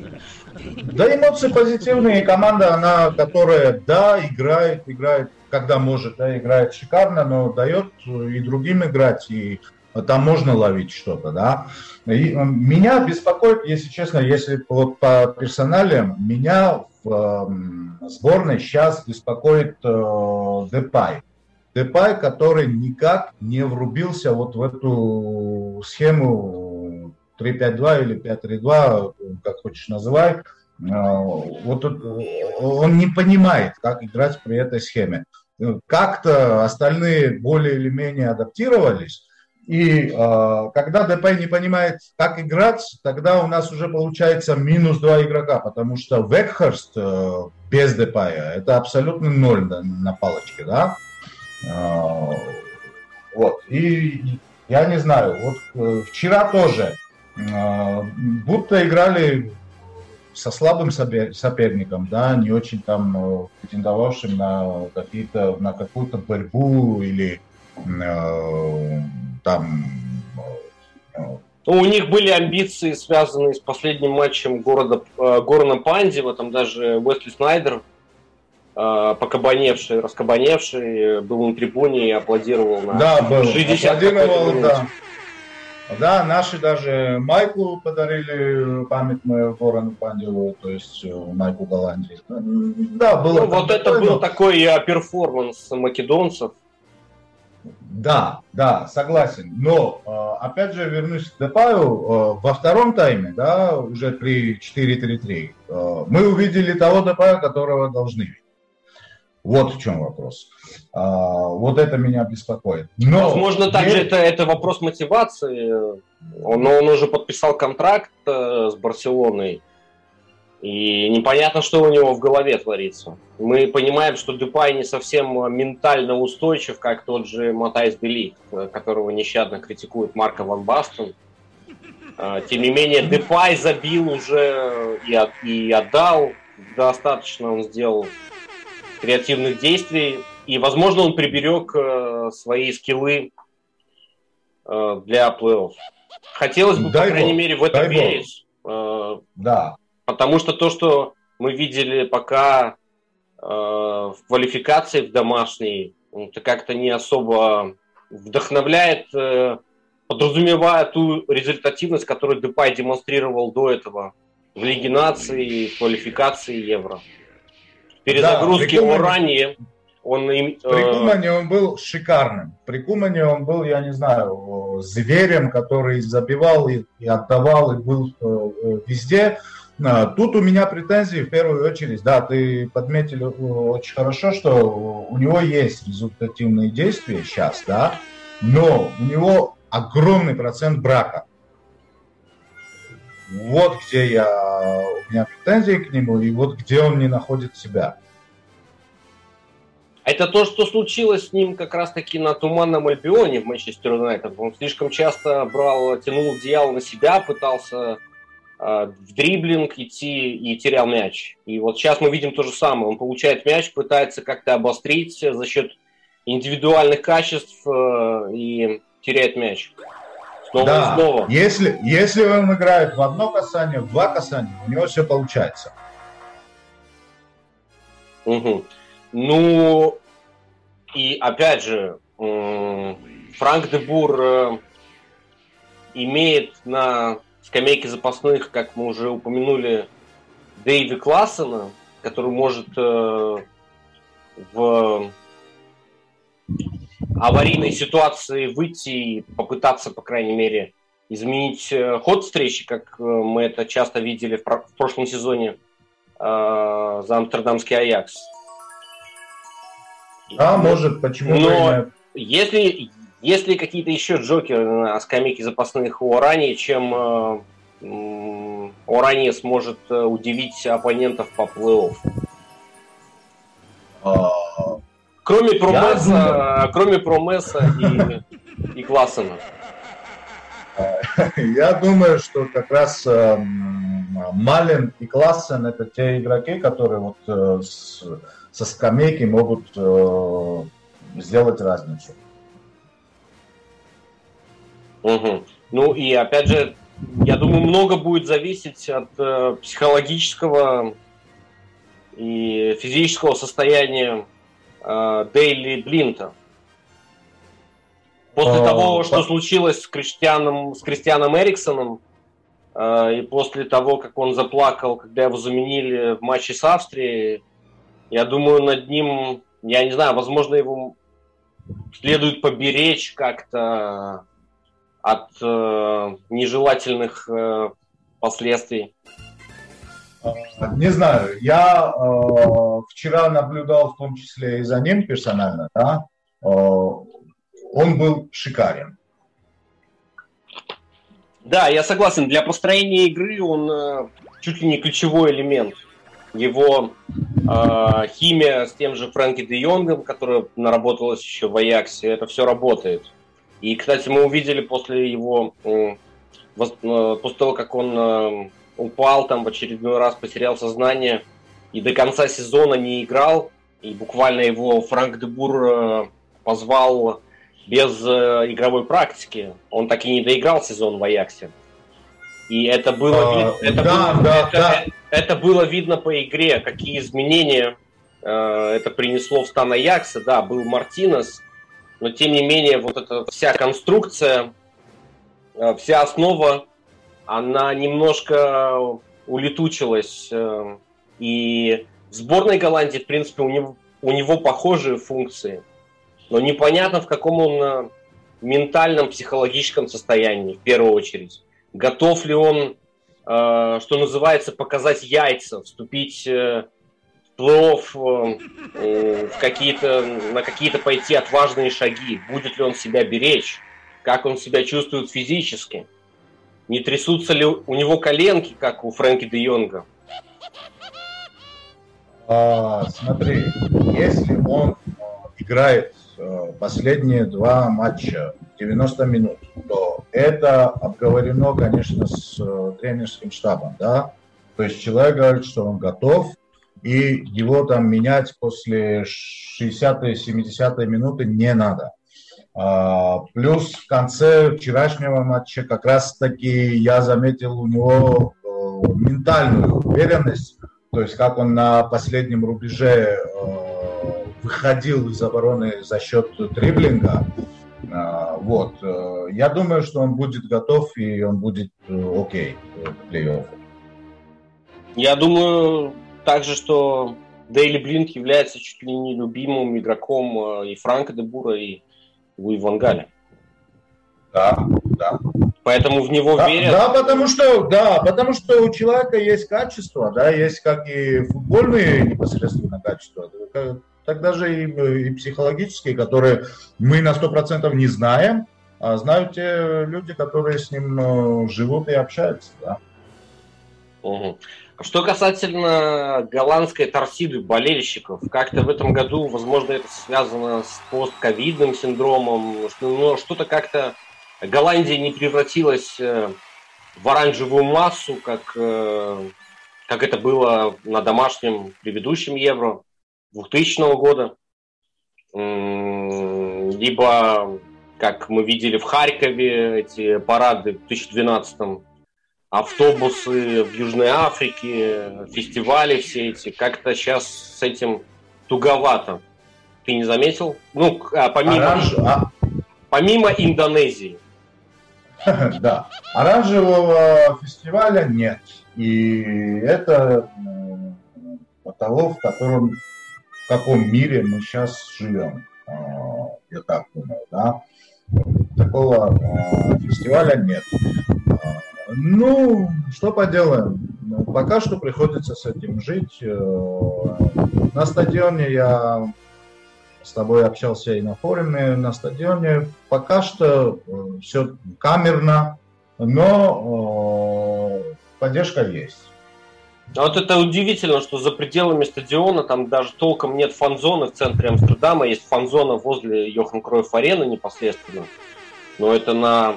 Да, эмоции позитивные. Команда, она, которая, да, играет, играет, когда может, да, играет шикарно, но дает и другим играть. И там можно ловить что-то, да. И э, меня беспокоит, если честно, если вот по персоналиям, меня в э, сборной сейчас беспокоит э, Депай. Депай, который никак не врубился вот в эту схему 3-5-2 или 5-3-2, как хочешь называй. Э, вот он не понимает, как играть при этой схеме. Как-то остальные более или менее адаптировались, и э, когда ДП не понимает, как играть, тогда у нас уже получается минус два игрока, потому что Векхерст э, без ДП это абсолютно ноль на, на палочке, да. Э, вот. И я не знаю, вот э, вчера тоже э, будто играли со слабым соперником, да, не очень там э, претендовавшим на какие-то на какую-то борьбу или там... Э, ну, у них были амбиции, связанные с последним матчем города, э, Горна Пандева, там даже Уэсли Снайдер, э, покабаневший, раскабаневший, был на трибуне и аплодировал на да, был. 60 аплодировал, да. Да, наши даже майку подарили памятную Ворону Пандеву, то есть майку Голландии. Да, было. Ну, вот это был такой перформанс македонцев. Да, да, согласен. Но, э, опять же, вернусь к Депаю. Э, во втором тайме, да, уже при 4-3-3, э, мы увидели того Депая, которого должны видеть. Вот в чем вопрос. Вот это меня беспокоит. Но Возможно, также это, это вопрос мотивации. Он, он уже подписал контракт с Барселоной. И непонятно, что у него в голове творится. Мы понимаем, что Дюпай не совсем ментально устойчив, как тот же Матайс Белит, которого нещадно критикует Марко Ван Бастон. А, тем не менее, Депай забил уже и, от, и отдал. Достаточно он сделал креативных действий. И, возможно, он приберег э, свои скиллы э, для плей-офф. Хотелось бы, дай по крайней Бог, мере, в это верить. Бог. Э, да. Потому что то, что мы видели пока э, в квалификации в домашней, это как-то не особо вдохновляет, э, подразумевая ту результативность, которую Депай демонстрировал до этого в Лиге наций, в квалификации Евро. Перезагрузки да, ранее он им... Э... При Кумане он был шикарным. При Кумане он был, я не знаю, зверем, который забивал и, и отдавал, и был э, э везде. А, тут у меня претензии в первую очередь, да, ты подметил э, очень хорошо, что у него есть результативные действия сейчас, да, но у него огромный процент брака. Вот где я, у меня претензии к нему, и вот где он не находит себя. Это то, что случилось с ним как раз-таки на Туманном Альбионе в Манчестер Юнайтед. Он слишком часто брал, тянул одеяло на себя, пытался в дриблинг идти и терял мяч. И вот сейчас мы видим то же самое. Он получает мяч, пытается как-то обострить за счет индивидуальных качеств э, и теряет мяч. Снова да. и снова. Если, если он играет в одно касание, в два касания, у него все получается. Угу. Ну, и опять же, Франк де Бур э, имеет на скамейке запасных, как мы уже упомянули, Дэйви Классена, который может э, в аварийной ситуации выйти и попытаться, по крайней мере, изменить э, ход встречи, как э, мы это часто видели в, в прошлом сезоне э, за амстердамский Аякс. А, может, почему Но если, есть ли какие-то еще джокеры на скамейке запасных у Орани, чем э, Орани сможет э, удивить оппонентов по плей-офф? А, кроме Промеса, кроме Промеса и, и Классена. Я думаю, что как раз э, Малин и Классен это те игроки, которые вот э, с, со скамейки могут э, сделать разницу. Угу. Ну и опять же, я думаю, много будет зависеть от э, психологического и физического состояния э, Дейли Блинта. После А, того, что случилось с Криштианом, с Кристианом Эриксоном, э, и после того, как он заплакал, когда его заменили в матче с Австрией, я думаю, над ним, я не знаю, возможно, его следует поберечь как-то от э, нежелательных э, последствий. Не знаю, я э, вчера наблюдал в том числе и за ним персонально, да, Э, он был шикарен. Да, я согласен. Для построения игры он э, чуть ли не ключевой элемент. Его э, химия с тем же Фрэнки де Йонгом, которая наработалась еще в Аяксе, это все работает. И, кстати, мы увидели после его, э, после того, как он э, упал, там в очередной раз потерял сознание и до конца сезона не играл, и буквально его Франк де Бур э, позвал без игровой практики. Он так и не доиграл сезон в Аяксе. И это было, А, вид- это, да, было, да, это, да. это было видно по игре, какие изменения э, это принесло в стан Аякса. Да, был Мартинес, но тем не менее вот эта вся конструкция, э, вся основа, она немножко улетучилась. э, и в сборной Голландии, в принципе, у него, у него похожие функции. Но непонятно, в каком он э, ментальном, психологическом состоянии, в первую очередь. Готов ли он, что называется, показать яйца, вступить плей-офф, э, э, в какие-то, на какие-то пойти отважные шаги? Будет ли он себя беречь? Как он себя чувствует физически? Не трясутся ли у него коленки, как у Фрэнки де Йонга? А, смотри, если он играет э, последние два матча 90 минут, то это обговорено, конечно, с э, тренерским штабом, да. То есть человек говорит, что он готов, и его там менять после 60-й, 70-й минуты не надо. А, плюс в конце вчерашнего матча как раз-таки я заметил у него э, ментальную уверенность, то есть как он на последнем рубеже э, выходил из обороны за счет дриблинга. Э, вот. э, я думаю, что он будет готов и он будет окей в плей-оффе. Я думаю также, что Дейли Блинк является чуть ли не любимым игроком э, и Франка де Бура, и Луи Ван Галя. Да, да. Поэтому в него Да, верят. да, потому что, да, потому что у человека есть качество, да, есть как и футбольные непосредственно качества, так- так даже и, и психологические, которые мы на 100% не знаем, а знают те люди, которые с ним э, живут и общаются, да. Мгм. Что касательно голландской торсиды болельщиков, как-то в этом году, возможно, это связано с постковидным синдромом, что ну, что-то как-то Голландия не превратилась э, в оранжевую массу, как, э, как это было на домашнем предыдущем Евро 2000 года. Либо, как мы видели в Харькове, эти парады в 2012 автобусы в Южной Африке, фестивали все эти. Как-то сейчас с этим туговато. Ты не заметил? Ну, а помимо, Оранж- а, помимо Индонезии. да. Оранжевого фестиваля нет. И это э, того, в котором, в каком мире мы сейчас живем. Э, Я так думаю, да. Такого э, фестиваля нет. Э, Ну, что поделаем. Ну, Пока что приходится с этим жить. Э, На стадионе я с тобой общался и на форуме, на стадионе. Пока что все камерно, но э, поддержка есть. А Вот это удивительно, что за пределами стадиона там даже толком нет фан-зоны в центре Амстердама. Есть фан-зона возле Йохан Кроев арены непосредственно. Но это на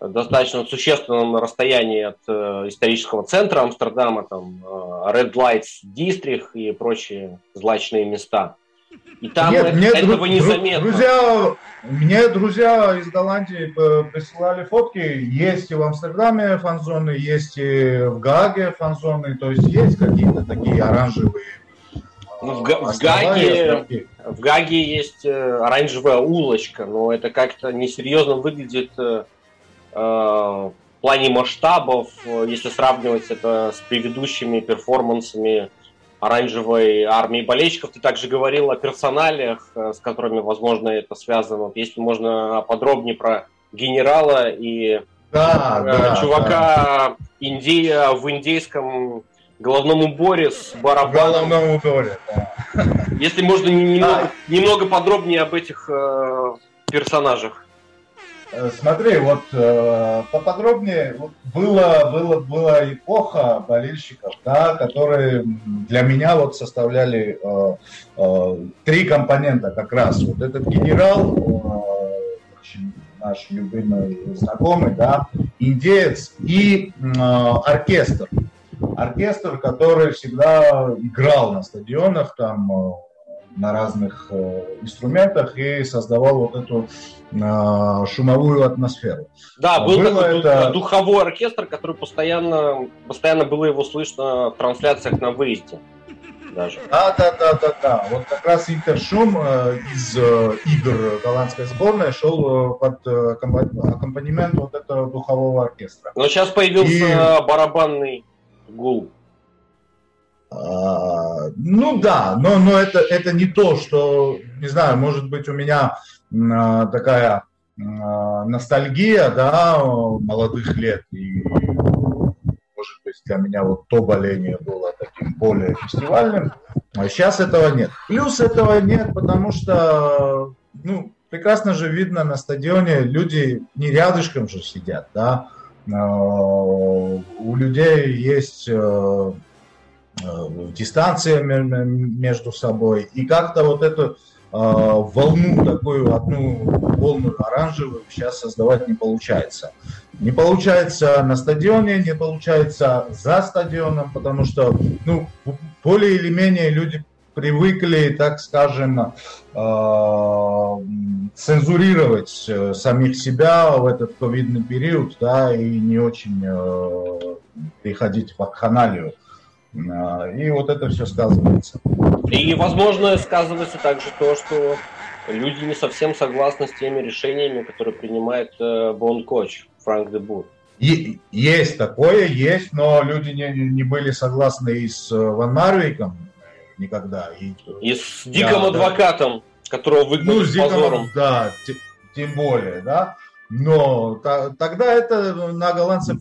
достаточно существенном расстоянии от э, исторического центра Амстердама, там э, Red Lights District и прочие злачные места. И там Нет, э- мне этого дру- незаметно. дру- Друзья, мне друзья из Голландии э, присылали фотки. Есть и в Амстердаме фан-зоны, есть и в Гааге фан-зоны. То есть есть какие-то такие оранжевые Ну, в, Га- в Гаге, в Гаге есть э, оранжевая улочка, но это как-то несерьезно выглядит э, э, в плане масштабов, э, если сравнивать это с предыдущими перформансами оранжевой армии болельщиков. Ты также говорил о персоналиях, э, с которыми, возможно, это связано. Вот Если можно подробнее про генерала и Да, э, да, да. чувака Индия в индейском головном уборе с В барабаном. головном уборе, да. Если можно не- немного, немного подробнее об этих э, персонажах. Э, Смотри, вот э, поподробнее, вот было, было, была эпоха болельщиков, да, которые для меня вот составляли э, э, три компонента как раз. Вот этот генерал, э, очень наш любимый знакомый, да, индеец и э, оркестр. Оркестр, который всегда играл на стадионах, там э, на разных э, инструментах и создавал вот эту э, шумовую атмосферу. Да, был было такой это- духовой оркестр, который постоянно, постоянно было его слышно в трансляциях на выезде. Даже. Да, да, да, да, да. Вот как раз интершум э, из игр голландской сборной шел под аккомпанемент вот этого духового оркестра. Но сейчас появился И- барабанный гул. А, ну да, но, но это, это не то, что, не знаю, может быть у меня а, такая а, ностальгия, да, молодых лет, и может быть для меня вот то боление было таким более фестивальным, а сейчас этого нет. Плюс этого нет, потому что, ну, прекрасно же видно на стадионе, люди не рядышком же сидят, да, у людей есть э, дистанция ме- ме- между собой. И как-то вот эту э, волну, такую одну волну оранжевую сейчас создавать не получается. Не получается на стадионе, не получается за стадионом, потому что, ну, более или менее люди привыкли, так скажем, э, цензурировать э, самих себя в этот ковидный период, да, и не очень э, приходить в вакханалию. А, И вот это все сказывается. И, возможно, сказывается также то, что люди не совсем согласны с теми решениями, которые принимает э, Бон-коч Франк де Бур. И есть такое, есть, но люди не, не были согласны и с э, Ван Марвиком никогда. И, И с диким Да, адвокатом, которого выгнали ну, с Диком, позором. да, те- тем более, да. Но та- тогда это на голландцев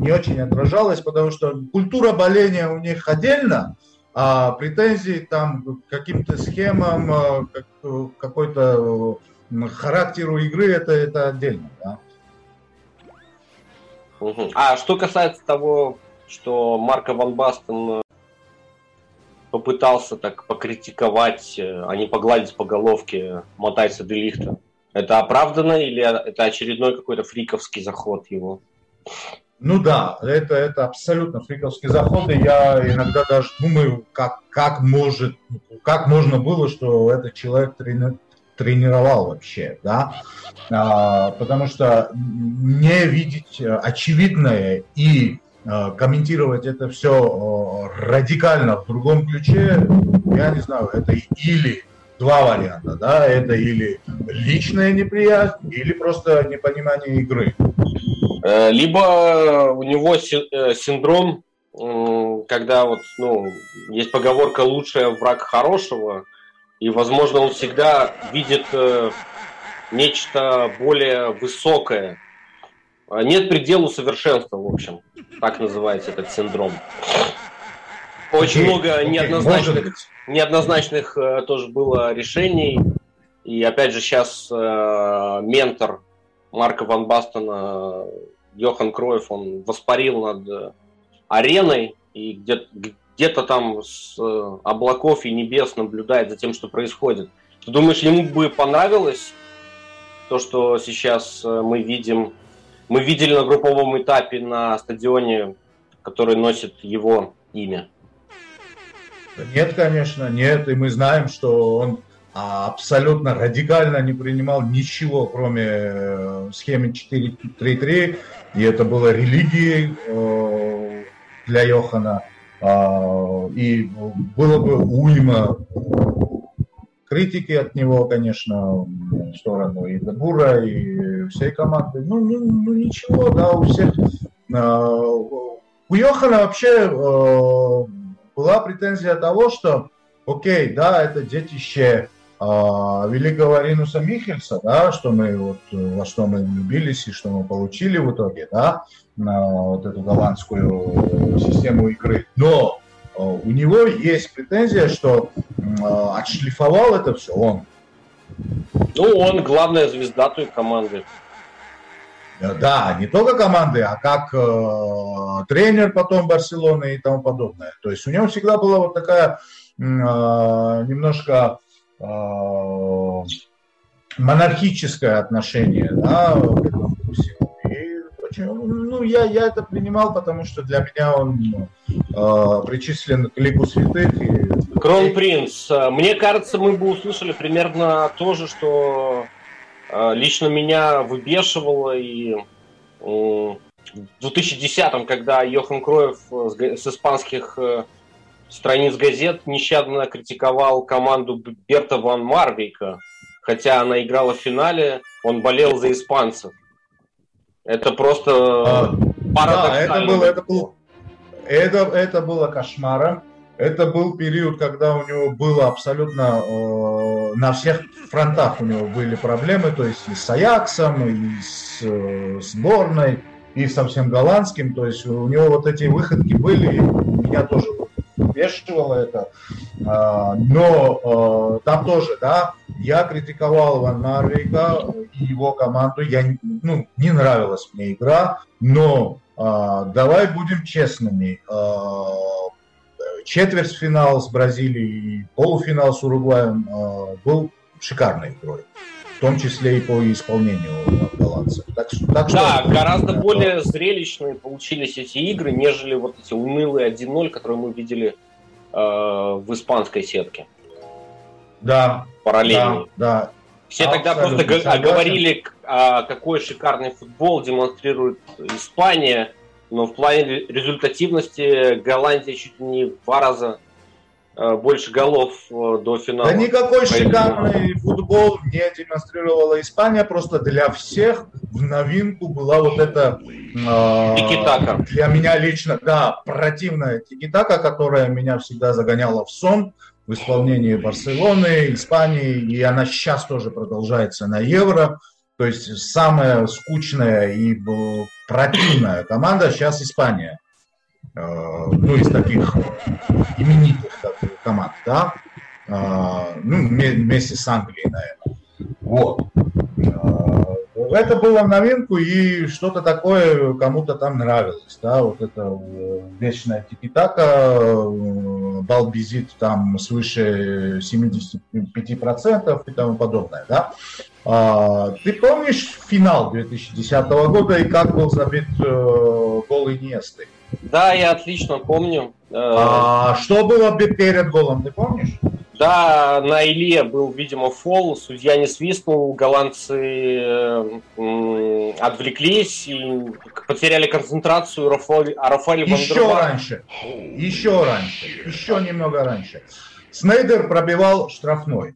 не очень отражалось, потому что культура боления у них отдельно, а претензии там каким-то схемам, э, какой-то характеру игры, это, это отдельно, да. А что касается того, что Марко Ван Бастен э, попытался так покритиковать, э, а не погладить по головке Матайса Делихта, это оправдано или это очередной какой-то фриковский заход его? Ну да, это, это абсолютно фриковский заход, и я иногда даже думаю, как, как, может, как можно было, что этот человек трени- тренировал вообще, да, А, потому что не видеть очевидное и э, комментировать это все радикально в другом ключе, я не знаю, это или два варианта, да, это или личная неприязнь, или просто непонимание игры. Э, Либо у него э, синдром, когда вот, ну, есть поговорка «лучший враг хорошего», и, возможно, он всегда видит э, нечто более высокое. А Нет предела совершенства, в общем. Так называется этот синдром. Очень Окей, много неоднозначных быть. неоднозначных э, тоже было решений. И опять же сейчас ментор Марка Ван Бастона, Йохан Кроев, он воспарил над ареной и где- где-то там с э, облаков и небес наблюдает за тем, что происходит. Ты думаешь, ему бы понравилось то, что сейчас э, мы видим? Мы видели на групповом этапе на стадионе, который носит его имя. Нет, конечно, нет. И мы знаем, что он абсолютно радикально не принимал ничего, кроме э, схемы 4-3-3. И это было религией э, для Йохана. А, и было бы уйма критики от него, конечно, в сторону и Дебура, и всей команды. Ну, ну, ну ничего, да, у всех. Э, у Йохана вообще э, была претензия того, что, окей, да, это детище великого Ринуса Михельса, да, что мы вот, во что мы влюбились и что мы получили в итоге, да, на вот эту голландскую систему игры. Но э, у него есть претензия, что э, отшлифовал это все он. Ну, он главная звезда той команды. Э, Да, не только команды, а как э, тренер потом Барселоны и тому подобное. То есть у него всегда была вот такая э, немножко э, монархическое отношение да, ну, я, я это принимал, потому что для меня он э, причислен к лику святых. И, Кронпринц, э, мне кажется, мы бы услышали примерно то же, что э, лично меня выбешивало и м, в 2010-м, когда Йохан Кроев э, с с испанских э, страниц газет нещадно критиковал команду Берта Ван Марвейка, хотя она играла в финале, он болел за испанцев. Это просто А, Да, парадоксально. это было, это было, это, это было кошмаром. Это был период, когда у него было абсолютно э, на всех фронтах у него были проблемы, то есть и с Аяксом, и с э, сборной, и со всем голландским. То есть у него вот эти выходки были, и меня тоже бешивало это. А, но э, там тоже, да, я критиковал Ван Нарвейка и его команду. Я, ну, не нравилась мне игра, но а, давай будем честными. А, четвертьфинал с Бразилией и полуфинал с Уругваем а, был шикарной игрой. В том числе и по исполнению голландцев. Так, так что- Да, гораздо Да. более зрелищные получились эти игры, нежели вот эти унылые 1-0, которые мы видели э, в испанской сетке Да, параллельно. да, да. Все тогда просто согласен. говорили, а, какой шикарный футбол демонстрирует Испания, но в плане ре- результативности Голландия чуть ли не в два раза больше голов э, до финала. Да никакой Поэтому- шикарный футбол не демонстрировала Испания, просто для всех в новинку была вот эта э, Тики-така. для меня лично, да, противная тикитака, которая меня всегда загоняла в сон в исполнении Барселоны, Испании, и она сейчас тоже продолжается на Евро. То есть самая скучная и э, противная команда сейчас Испания. Э, Ну, из таких именитых команд, да. А, Ну, вме- вместе с Англией, наверное. Вот. А, Это было в новинку, и что-то такое кому-то там нравилось, да, вот это э, вечная тикитака, э, балбизит там свыше 75% и тому подобное, да. Ты помнишь финал 2010 года и как был забит э, гол Иньесты? Да, я отлично помню. Э, А что было бы перед голом, ты помнишь? Да, на Илье был, видимо, фол, судья не свистнул, голландцы э, отвлеклись и потеряли концентрацию, Рафаэль, а Рафаэль Еще дер Вар- раньше, еще раньше, еще немного раньше. Снейдер пробивал штрафной.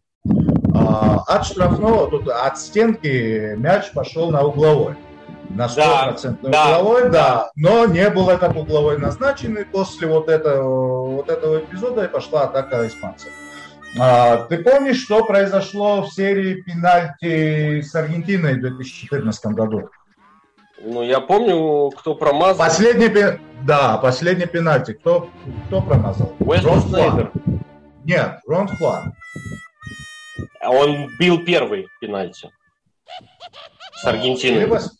А, от штрафного, тут от стенки мяч пошел на угловой. На 100% Да, да, угловой, да, да. Но не был этот угловой назначен, и после вот этого, вот этого эпизода и пошла атака испанцев. А, ты помнишь, что произошло в серии пенальти с Аргентиной в 2014 году? Ну, я помню, кто промазал. Последний, пе- да, последний пенальти. Кто, кто промазал? Рон. Флан. Нет, Рон Флан. Он бил первый пенальти с Аргентиной. пос-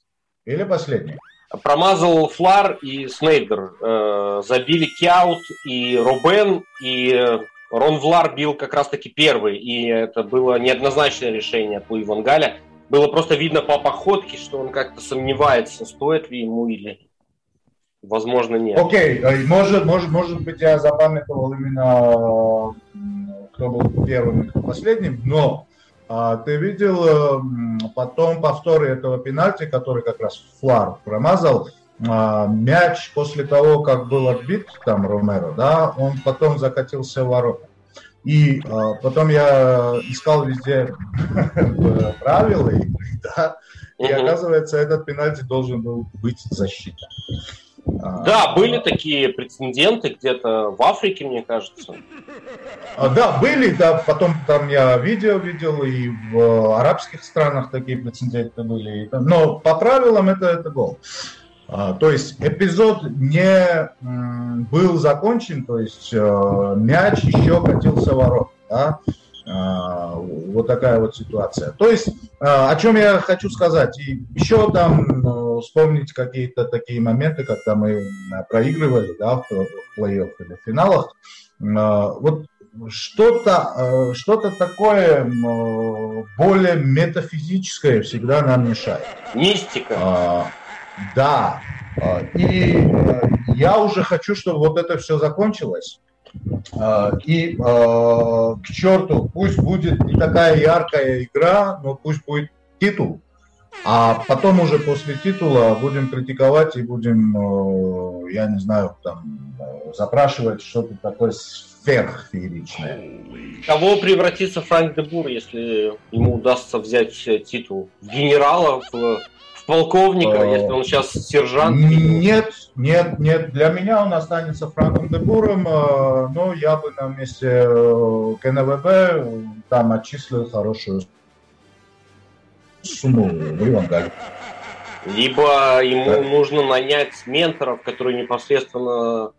или последний. Промазал Флар и Снейдер. Э, забили Кяут и Робен, и э, Рон Влар бил как раз-таки первый. И это было неоднозначное решение от Луи Вангаля. Было просто видно по походке, что он как-то сомневается, стоит ли ему или, возможно, нет. Окей, э, может, может, может быть, я запамятовал именно, кто был первым и кто последним, но а, ты видел э, потом повторы этого пенальти, который как раз Флар промазал, а, мяч после того, как был отбит там Ромеро, да, он потом закатился в ворота. И а, потом я искал везде правила игры, да, и оказывается, этот пенальти должен был быть защита. А, Да, были такие прецеденты где-то в Африке, мне кажется. А, Да, были, да, потом там я видео видел, и в э, арабских странах такие прецеденты были. Но по правилам это, это гол. А, То есть эпизод не был закончен, то есть э, мяч еще катился в ворот. Да? А, Вот такая вот ситуация. То есть, а, о чем я хочу сказать, и еще там э, вспомнить какие-то такие моменты, когда мы э, проигрывали да, в плей-офф или в финалах. Вот что-то э, что такое э, более метафизическое всегда нам мешает. Мистика. А, да. И э, я уже хочу, чтобы вот это все закончилось. А, И э, к черту, пусть будет не такая яркая игра, но пусть будет титул. А потом уже после титула будем критиковать и будем, э, я не знаю, там запрашивать что-то такое сверхфееричное. Кого превратится Франк де Бур, если ему удастся взять титул? Генерала, в полковника, Э, если он сейчас сержант? Нет, нет, нет. Для меня он останется Франком де Буром, э, но я бы на месте э, КНВБ там отчислил хорошую сумму в Ивангале. Либо ему Да. нужно нанять менторов, которые непосредственно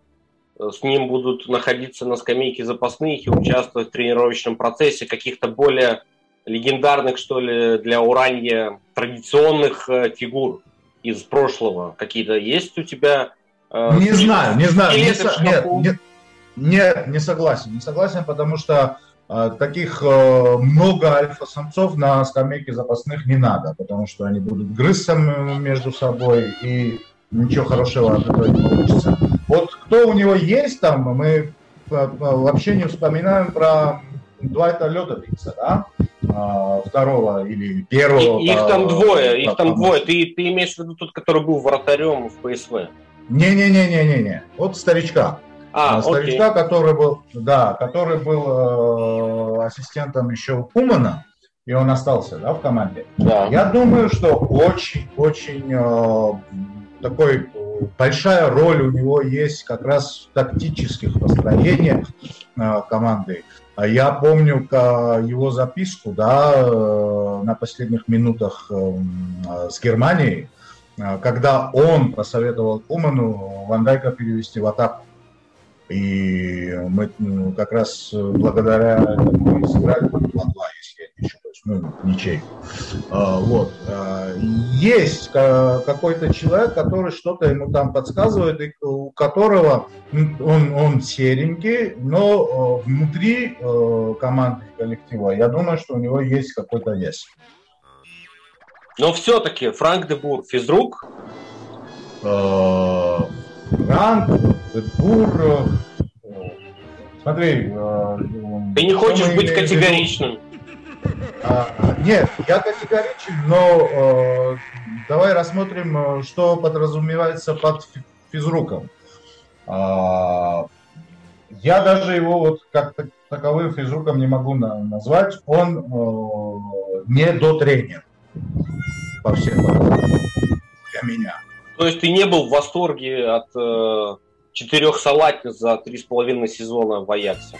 с ним будут находиться на скамейке запасных и участвовать в тренировочном процессе каких-то более легендарных, что ли, для Уранья традиционных э, фигур из прошлого. Какие-то есть у тебя? э, Не знаю, не знаю. Не со- нет, нет, нет, не согласен. Не согласен, потому что э, таких э, много альфа-самцов на скамейке запасных не надо, потому что они будут грызться между собой и ничего хорошего от этого не получится. Вот кто у него есть там, мы э, вообще не вспоминаем про Дуайта Ледовица, да? А, второго или первого. И- Их там двое, их там двое. Ты, ты имеешь в виду тот, который был вратарем в ПСВ? Не-не-не-не-не. Вот старичка. А, окей. старичка, который был, да, который был э, ассистентом еще Кумана, и он остался, да, в команде. Да. Я думаю, что очень-очень э, такой э, большая роль у него есть как раз в тактических построениях э, команды. А Я помню его записку, да, э, на последних минутах э, с Германией, э, когда он посоветовал Куману Вандайка перевести в атаку. И мы как раз благодаря этому и сыграли 2-2, если я не ошибаюсь, ну, ничей. А, Вот. А, Есть ка- какой-то человек, который что-то ему там подсказывает, и у которого он, он серенький, но э, внутри команды коллектива, я думаю, что у него есть какой-то вес. Но все-таки Франк де Бур физрук. Э, Ранг, Бур, э, смотри. э, Ты не хочешь быть категоричным. А, Нет, я категоричен, но э, давай рассмотрим, э, что подразумевается под фи- физруком. А, я даже его вот как так- таковым физруком не могу на- назвать. Он э, не до тренер по всем для меня. То есть ты не был в восторге от э, четырех салатниц за три с половиной сезона в Аяксе.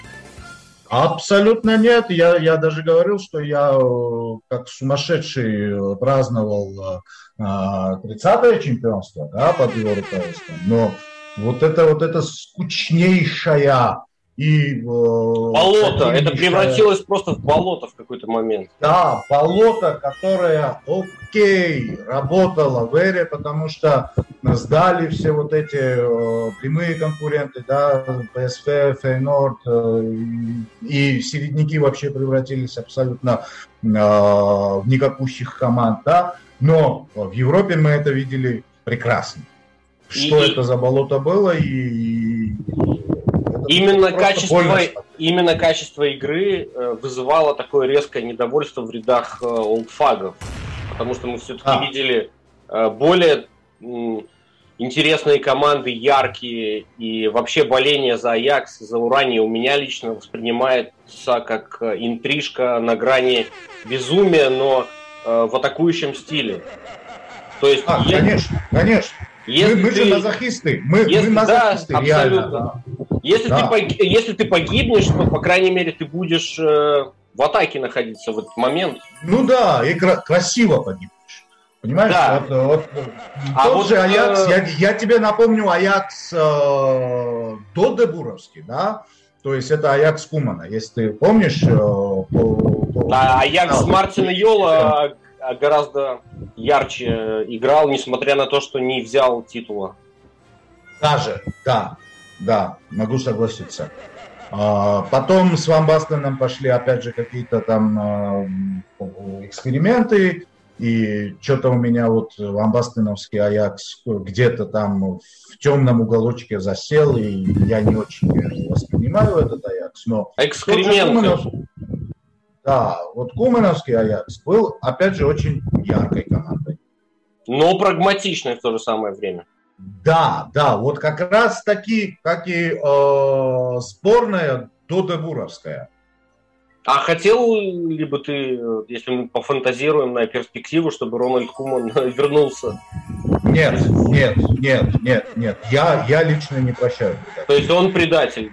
Абсолютно нет. Я, я даже говорил, что я э, как сумасшедший э, праздновал э, 30-е чемпионство да, под руководством. Но вот это вот это скучнейшая и... э, Болото. Это превратилось просто в болото в какой-то момент. Да, болото, которое, окей, работало в эре, потому что сдали все вот эти э, прямые конкуренты, да, ПСВ, Фейнорд, э, и, и середняки вообще превратились абсолютно э, в никакущих команд, да, но в Европе мы это видели прекрасно. Что И- это за болото было, и... Именно качество, именно качество игры э, вызывало такое резкое недовольство в рядах э, олдфагов. Потому что мы все-таки А. видели э, более интересные команды, яркие, и вообще боление за Аякс, за Урани у меня лично воспринимается как интрижка на грани безумия, но в атакующем стиле. То есть, А, е- конечно, конечно. если мы, мы же ты- мазохисты. Мы, если- мы да, мазохисты, реально. абсолютно. Если, Да. ты пог- если ты погибнешь, то, по крайней мере, ты будешь э, в атаке находиться в этот момент. Ну да, и кра- красиво погибнешь. Понимаешь? Да. Вот, вот, А тот вот, же Аякс, э, я, я тебе напомню Аякс э, до Дебуровский, да? То есть это Аякс Кумана, если ты помнишь. э, по- по- А Аякс Да. Мартина Йола а, гораздо ярче э, играл, несмотря на то, что не взял титула. Даже, да, да, могу согласиться. А, Потом с Ван Бастеном пошли опять же какие-то там а, эксперименты, и что-то у меня вот Ван Бастеновский Аякс где-то там в темном уголочке засел, и я не очень воспринимаю этот Аякс, но. Куманов- да, вот Кумановский Аякс был, опять же, очень яркой командой. Но прагматичный в то же самое время. Да, да, вот как раз таки, как и э, сборная Додебуровская. А хотел ли бы ты, если мы пофантазируем на перспективу, чтобы Рональд Куман вернулся? Нет, нет, нет, нет, нет, я, я лично не прощаю. То есть он предатель,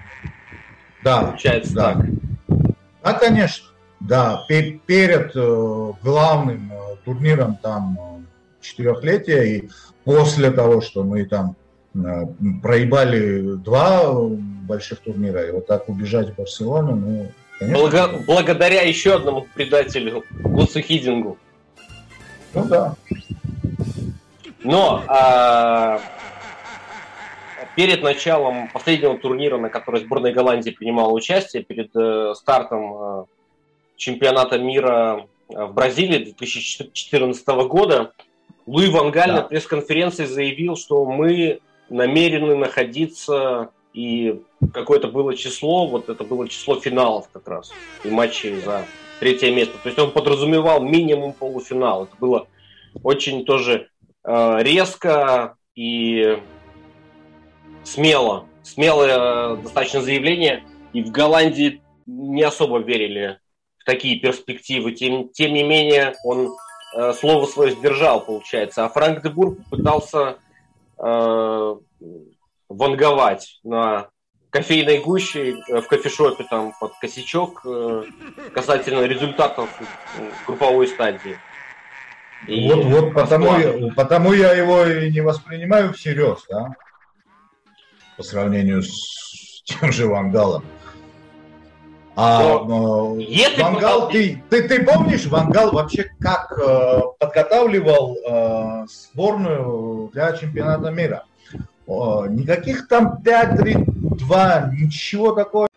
Да, получается да. так. Да, конечно, да, пе- перед э, главным э, турниром там э, четырехлетия и после того, что мы там э, проебали два больших турнира, и вот так убежать в Барселону, ну, конечно. Блага- благодаря еще одному предателю, Гусу Хидингу. Ну да. Но а, перед началом последнего турнира, на который сборная Голландии принимала участие, перед э, стартом э, чемпионата мира э, в Бразилии 2014 года, Луи Ван Галь Да. на пресс-конференции заявил, что мы намерены находиться и какое-то было число, вот это было число финалов как раз, и матчей за третье место. То есть он подразумевал минимум полуфинал. Это было очень тоже э, резко и смело. Смелое э, достаточно заявление. И в Голландии не особо верили в такие перспективы. Тем, тем не менее, он э, слово свое сдержал, получается. А Франк де Бур попытался э, ванговать на кофейной гуще э, в кофешопе там под косячок э, касательно результатов групповой стадии. И Вот, вот потому, я, потому я его и не воспринимаю всерьез, да, по сравнению с тем же Вангалом. А э, если Вангал, ты, ты, ты помнишь, Вангал вообще как э, подготавливал э, сборную для чемпионата мира? О, никаких там 5-3-2, ничего такого.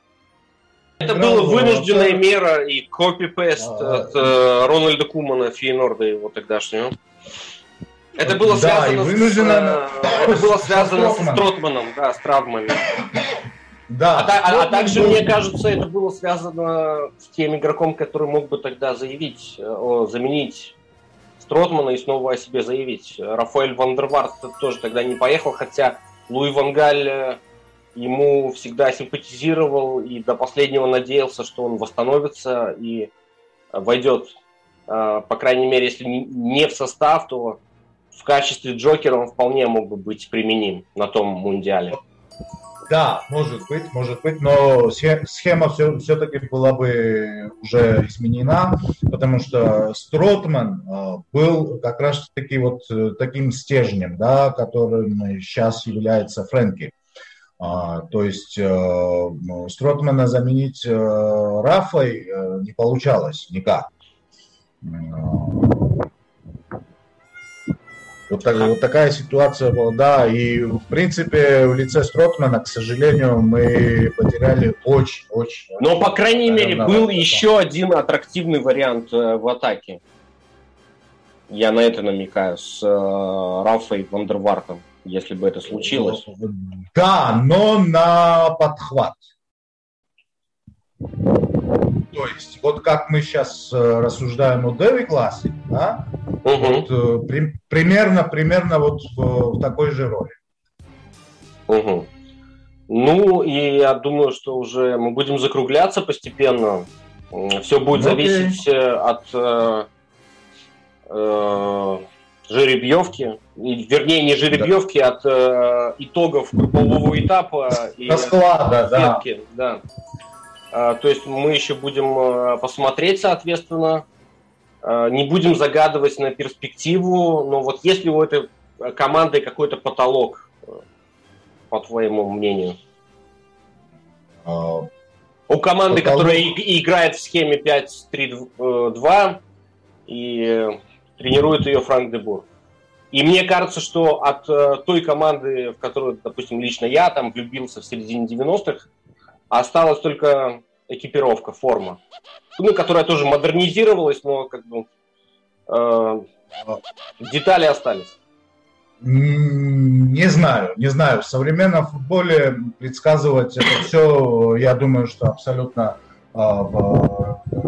Это играл, была вынужденная э, мера и копипест А, от э, Рональда Кумана, Фейнорда его тогдашнего. Это было Да, связано, с, э, это было связано со Стротманом. Стротманом, да, с травмами. Да, А, а- а также, был- мне кажется, это было связано с тем игроком, который мог бы тогда заявить, э, о, заменить Стротмана и снова о себе заявить. Рафаэль Вандерварт тоже тогда не поехал, хотя Луи Вангаль э, ему всегда симпатизировал и до последнего надеялся, что он восстановится и войдет, э, по крайней мере, если не в состав, то в качестве Джокера он вполне мог бы быть применим на том мундиале. Да, может быть, может быть, но схе- схема все, все-таки была бы уже изменена, потому что Стротман э, был как раз-таки вот э, таким стержнем, да, которым сейчас является Фрэнки. А, то есть э, Стротмана заменить Рафой не получалось никак. Вот, так- вот такая ситуация была, да, и в принципе в лице Стротмана, к сожалению, мы потеряли очень-очень. Но, по крайней мере, был да. еще один аттрактивный вариант э, в атаке. Я на это намекаю с э, Рафой Вандервартом, если бы это случилось. Да, но на подхват. То есть, вот как мы сейчас э, рассуждаем о Дэви классе, да, Мгм. вот, э, при- примерно, примерно вот в, в такой же роли. Мгм. Ну, и я думаю, что уже мы будем закругляться постепенно. Все будет Ну, окей. зависеть э, от э, э, жеребьевки. И, вернее, не жеребьевки, от э, итогов группового этапа и Расклада, да. сетки. Да. А, то есть мы еще будем э, посмотреть, соответственно. Э, не будем загадывать на перспективу, но вот если у этой команды какой-то потолок, э, по твоему мнению? А, У команды, Потолок. которая играет в схеме 5-3-2 и тренирует ее Франк Дебур. И мне кажется, что от э, той команды, в которую, допустим, лично я там влюбился в середине 90-х, осталась только экипировка, форма. Ну, которая тоже модернизировалась, но как бы э, детали остались. Не знаю, не знаю. В современном футболе предсказывать это все, я думаю, что абсолютно а,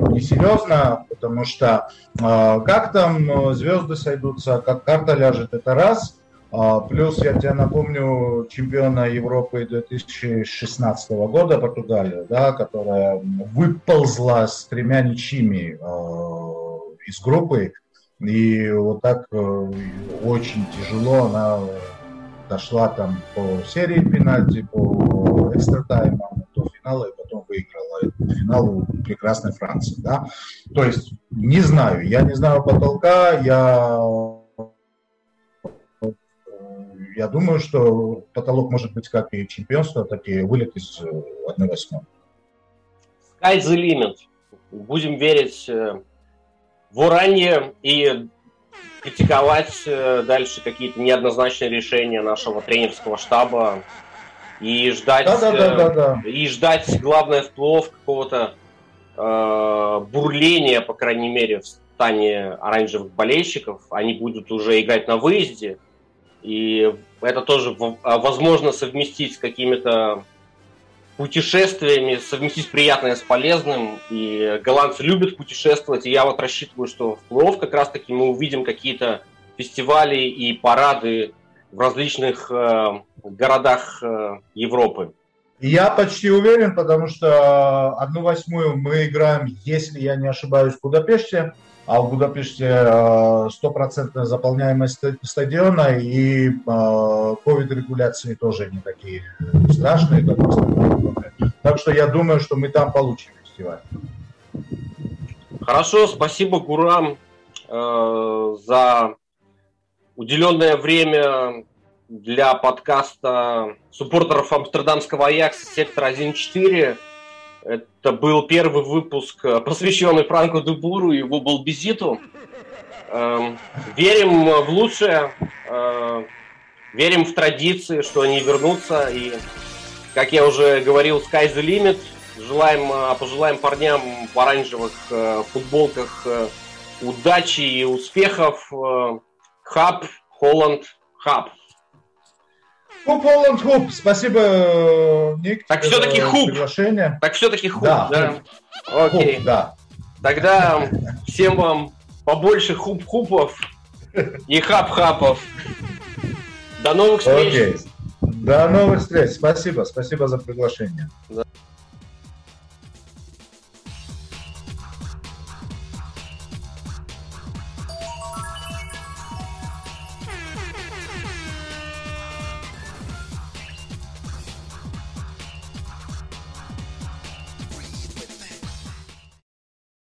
несерьезно, потому что а, как там э, звезды сойдутся, как карта ляжет, это раз. А, Плюс, я тебе напомню, чемпиона Европы 2016 года Португалия, да, которая выползла с тремя ничьими э, из группы, и вот так э, очень тяжело она дошла там по серии пенальти, по экстра таймам до финала, и потом выиграла финал у прекрасной Франции. Да? То есть, не знаю, я не знаю потолка, я я думаю, что потолок может быть как и чемпионство, так и вылет из 1-8. Sky the limit. Будем верить э, в уранье и критиковать э, дальше какие-то неоднозначные решения нашего тренерского штаба и ждать, Да, да, да, э, да, да. и ждать, главное, вплов какого-то э, бурления, по крайней мере, в стане оранжевых болельщиков. Они будут уже играть на выезде, и это тоже а, возможно совместить с какими-то путешествиями, совместить приятное с полезным. И голландцы любят путешествовать, и я вот рассчитываю, что в плей как раз-таки мы увидим какие-то фестивали и парады в различных э, городах э, Европы. Я почти уверен, потому что одну восьмую мы играем, если я не ошибаюсь, в Будапеште, а в Будапеште э, стопроцентная заполняемость ста- стадиона и ковид-регуляции тоже не такие страшные, как. Так что я думаю, что мы там получим фестиваль. Хорошо, спасибо, Гурам, э, за уделенное время для подкаста суппортеров Амстердамского Аякса «Сектор 1.4». Это был первый выпуск, э, посвященный Франку Дебуру и его Балбизиту. Эм, Верим в лучшее, э, верим в традиции, что они вернутся. И, как я уже говорил, sky the limit. Желаем, э, пожелаем парням в оранжевых футболках удачи и успехов. Хаб, Холланд, хаб. Хуп, Холланд, хуп. Спасибо, Ник. Так за всё-таки хуп. Приглашение. Так все-таки хуп, Да, да? Хуп, Окей. да. Тогда всем вам побольше хуп-хупов и хап-хапов. До новых встреч! Окей. До новых встреч. Спасибо. Спасибо за приглашение. Да.